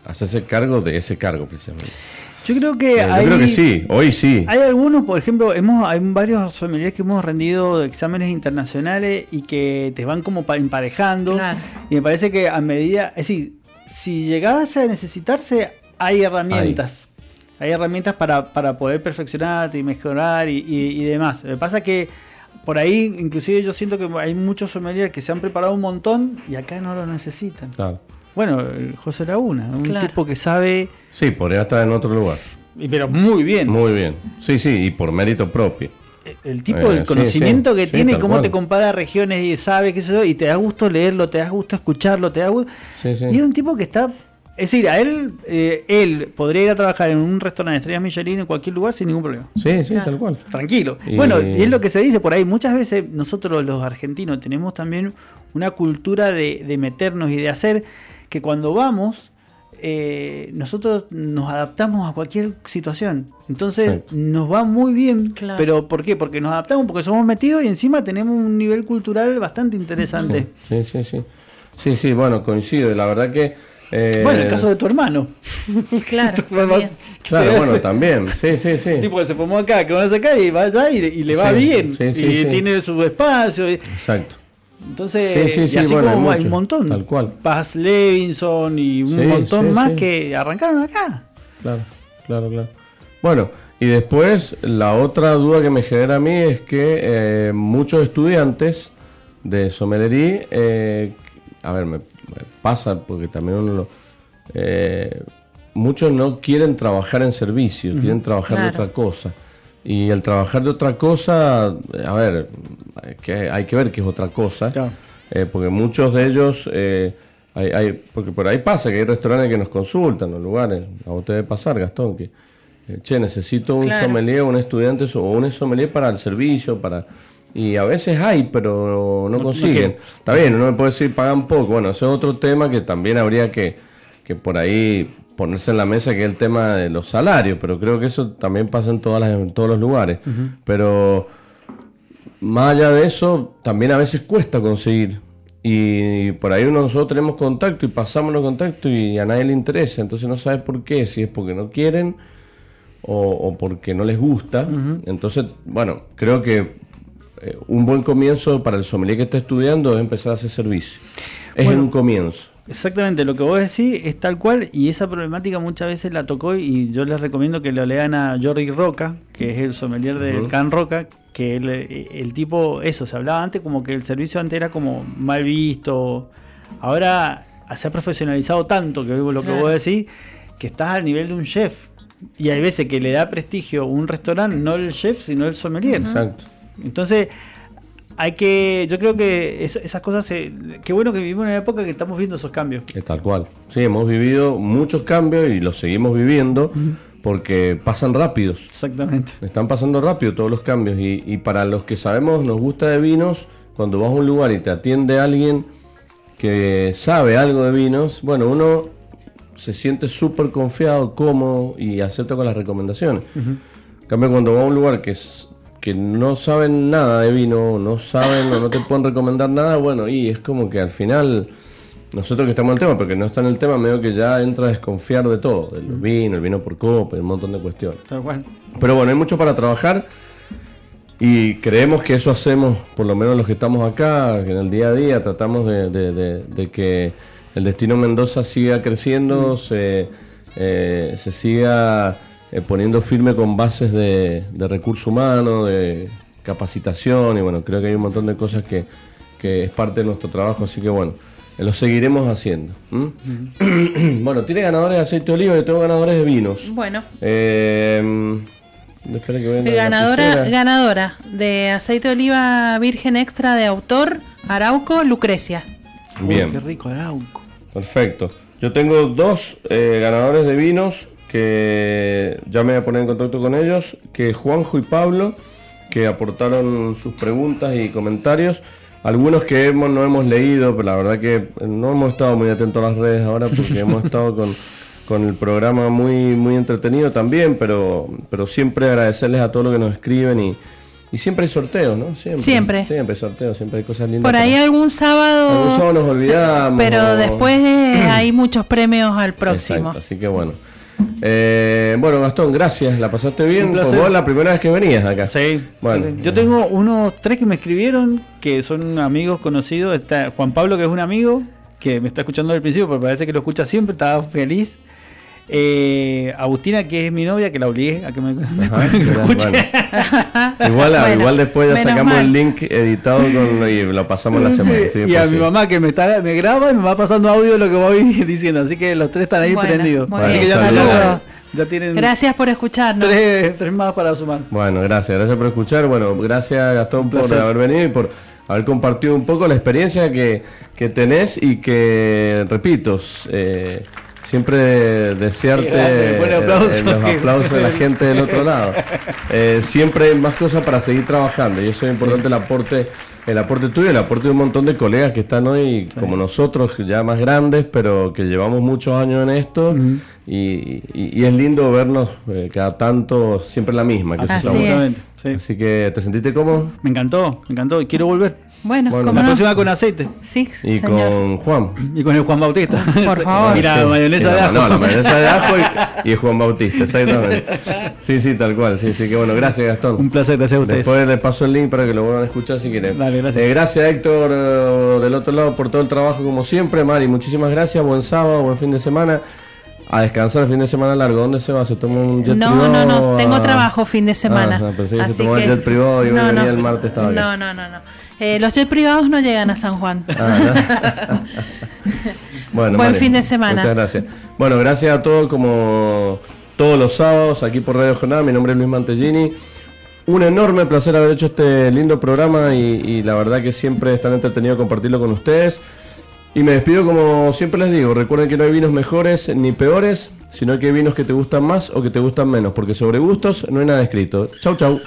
hacerse cargo de ese cargo precisamente. Yo creo que Eh, Yo hay, creo que sí, hoy sí. hay algunos, por ejemplo, hemos, hay varios sommeliers que hemos rendido exámenes internacionales y que te van como pa- emparejando. Claro. Y me parece que a medida, es decir, si llegase a necesitarse, hay herramientas. Hay, herramientas para, para poder perfeccionarte y mejorar y, y- y demás. Lo que pasa que por ahí, inclusive yo siento que hay muchos sommeliers que se han preparado un montón y acá no lo necesitan. Claro. Bueno, el José Laguna, un Claro. tipo que sabe, Sí, podría estar en otro lugar. y- pero muy bien. Muy bien. Sí, sí, y por mérito propio. el tipo, Eh, el sí, conocimiento sí, que sí, tiene, cómo cual. te compara regiones y sabe qué sé yo, y te da gusto leerlo, te da gusto escucharlo, te da gusto. Sí, sí. Y es un tipo que está. Es decir, a él, eh, él podría ir a trabajar en un restaurante de estrellas Michelin en cualquier lugar sin ningún problema. Sí, sí, Claro. tal cual. Tranquilo. Y- Bueno, y es lo que se dice por ahí. Muchas veces nosotros los argentinos tenemos también una cultura de, de meternos y de hacer que cuando vamos, eh, nosotros nos adaptamos a cualquier situación. Entonces Exacto. nos va muy bien. Claro. Pero ¿por qué? Porque nos adaptamos, porque somos metidos y encima tenemos un nivel cultural bastante interesante. Sí, sí, sí. Sí, sí, bueno, coincido. La verdad que. eh, Bueno, el caso de tu hermano. Claro, también. Claro, bueno, también. Sí, sí, sí. Tipo que se formó acá, que conoce acá y va allá y, y le va Sí, bien. sí, sí, y sí. tiene su espacio. y- Exacto. Entonces, Sí, sí, y sí, así bueno, como hay mucho, un montón. tal cual. Paz Levinson y un Sí, montón sí, más sí. que arrancaron acá. Claro, claro, claro. Bueno, y después la otra duda que me genera a mí es que eh, muchos estudiantes de sommelería, eh, a ver, me, me pasa porque también uno lo... eh, muchos no quieren trabajar en servicio, quieren trabajar de Claro. otra cosa. Y el trabajar de otra cosa, eh, a ver, hay que, hay que ver qué es otra cosa. Claro. Eh, porque muchos de ellos, eh, hay, hay- porque por ahí pasa que hay restaurantes que nos consultan, los lugares, a vos te debe pasar, Gastón, que, eh, che, necesito un Claro. sommelier, un estudiante o un sommelier para el servicio, para... Y a veces hay, pero no, no consiguen. Está bien, uno me puede decir pagan poco. Bueno, ese es otro tema que también habría que, que por ahí ponerse en la mesa, que es el tema de los salarios, pero creo que eso también pasa en, todas las, en todos los lugares. Pero más allá de eso, también a veces cuesta conseguir. Y por ahí uno, nosotros tenemos contacto y pasamos los contactos y a nadie le interesa. Entonces no sabes por qué, si es porque no quieren o, o porque no les gusta. Entonces, bueno, creo que eh, un buen comienzo para el sommelier que está estudiando es empezar a hacer servicio. Es Bueno. un comienzo. Exactamente, lo que vos decís es tal cual y esa problemática muchas veces la tocó y yo les recomiendo que lo lean a Jordi Roca, que es el sommelier del. Can Roca, que el, el tipo, eso, se hablaba antes como que el servicio antes era como mal visto, ahora se ha profesionalizado tanto, que lo que Claro. vos decís, que estás al nivel de un chef. Y hay veces que le da prestigio un restaurante, no el chef, sino el sommelier. Exacto. Entonces, hay que, yo creo que esas cosas, se, qué bueno que vivimos en una época que estamos viendo esos cambios. Es tal cual. Sí, hemos vivido muchos cambios y los seguimos viviendo porque pasan rápidos. Exactamente. Están pasando rápido todos los cambios y, y para los que sabemos, nos gusta de vinos, cuando vas a un lugar y te atiende alguien que sabe algo de vinos, bueno, uno se siente súper confiado, cómodo y acepta con las recomendaciones. En cambio, cuando vas a un lugar que, es, que no saben nada de vino, no saben o no te pueden recomendar nada, bueno, y es como que al final, nosotros que estamos en el tema, porque no está en el tema, medio que ya entra a desconfiar de todo, del vino, el vino por copa, y un montón de cuestiones. Tal cual. Pero bueno, hay mucho para trabajar y creemos que eso hacemos, por lo menos los que estamos acá, que en el día a día tratamos de, de- de- de que el destino Mendoza siga creciendo, se, eh, se siga eh, poniendo firme con bases de, de recursos humanos, de capacitación y bueno, creo que hay un montón de cosas que, que es parte de nuestro trabajo, así que bueno, eh, lo seguiremos haciendo. bueno, tiene ganadores de aceite de oliva, yo tengo ganadores de vinos. Bueno, Eh, espera que ganadora, ganadora de aceite de oliva virgen extra de autor, Arauco, Lucrecia. Uy, Bien, qué rico Arauco. perfecto. Yo tengo dos eh, ganadores de vinos que ya me voy a poner en contacto con ellos, que Juanjo y Pablo, que aportaron sus preguntas y comentarios. Algunos que hemos, no hemos leído, pero la verdad que no hemos estado muy atentos a las redes ahora porque hemos estado con, con el programa muy, muy entretenido también, pero, pero siempre agradecerles a todos los que nos escriben y, y siempre hay sorteos, ¿no? Siempre. Siempre. Siempre hay sorteos, siempre hay cosas lindas. Por ahí para- algún sábado, Algún sábado nos olvidamos. pero o- después eh, hay muchos premios al próximo. Exacto, así que bueno. Eh, bueno, Gastón, gracias. ¿La pasaste bien? Vos la primera vez que venías acá. Sí, Bueno. sí. Yo tengo unos tres que me escribieron, que son amigos conocidos. Está Juan Pablo, que es un amigo, que me está escuchando desde el principio, pero parece que lo escucha siempre, estaba feliz. Eh, Agustina, que es mi novia, que la obligué a que me, Ajá, que me mira, escuche. bueno. Igual, Bueno, igual después ya sacamos mal. el link editado con, y lo pasamos la semana. Sí, sí, y a sí. mi mamá que me está me graba y me va pasando audio de lo que voy diciendo, así que los tres están ahí Bueno, prendidos. Así que ya tienen Gracias por escucharnos. tres, tres más para sumar. Bueno, gracias, gracias por escuchar. Bueno, gracias Gastón por haber venido y por haber compartido un poco la experiencia que, que tenés y que, repito, eh, siempre desearte aplauso. los aplausos de la gente del otro lado. Eh, siempre hay más cosas para seguir trabajando y eso es importante el aporte el aporte tuyo, el aporte de un montón de colegas que están hoy como nosotros, ya más grandes, pero que llevamos muchos años en esto y, y- y es lindo vernos eh, cada tanto siempre la misma. Que Así es. Sí. Así que, ¿te sentiste cómodo? Me encantó, me encantó. Y quiero volver. Bueno, Bueno, ¿cómo La no? próxima con aceite. Sí, Y señor. con Juan. Y con el Juan Bautista. Por favor. Mira, Sí. mayonesa de ajo. No, la mayonesa de ajo y, y Juan Bautista, exactamente. Sí, sí, tal cual. Sí, sí, que bueno. Gracias, Gastón. Un placer, gracias a ustedes. Después les paso el link para que lo vuelvan a escuchar si quieren. Dale, gracias. Eh, gracias, Héctor, eh, del otro lado, por todo el trabajo como siempre. Mari, muchísimas gracias. Buen sábado, buen fin de semana. A descansar el fin de semana largo. ¿Dónde se va? ¿Se toma un jet No, privado? no, no, tengo a- trabajo fin de semana. Ah, pensé que se Así tomaba el que- jet privado y No, venía no. el martes estaba. No, no, no, no. Eh, los jets privados no llegan a San Juan. Ah, Bueno, Buen fin de semana. Muchas gracias. Bueno, gracias a todos como todos los sábados aquí por Radio Jornada. Mi nombre es Luis Mantellini. Un enorme placer haber hecho este lindo programa y, y la verdad que siempre es tan entretenido compartirlo con ustedes. Y me despido como siempre les digo, recuerden que no hay vinos mejores ni peores, sino que hay vinos que te gustan más o que te gustan menos, porque sobre gustos no hay nada escrito. Chau, chau.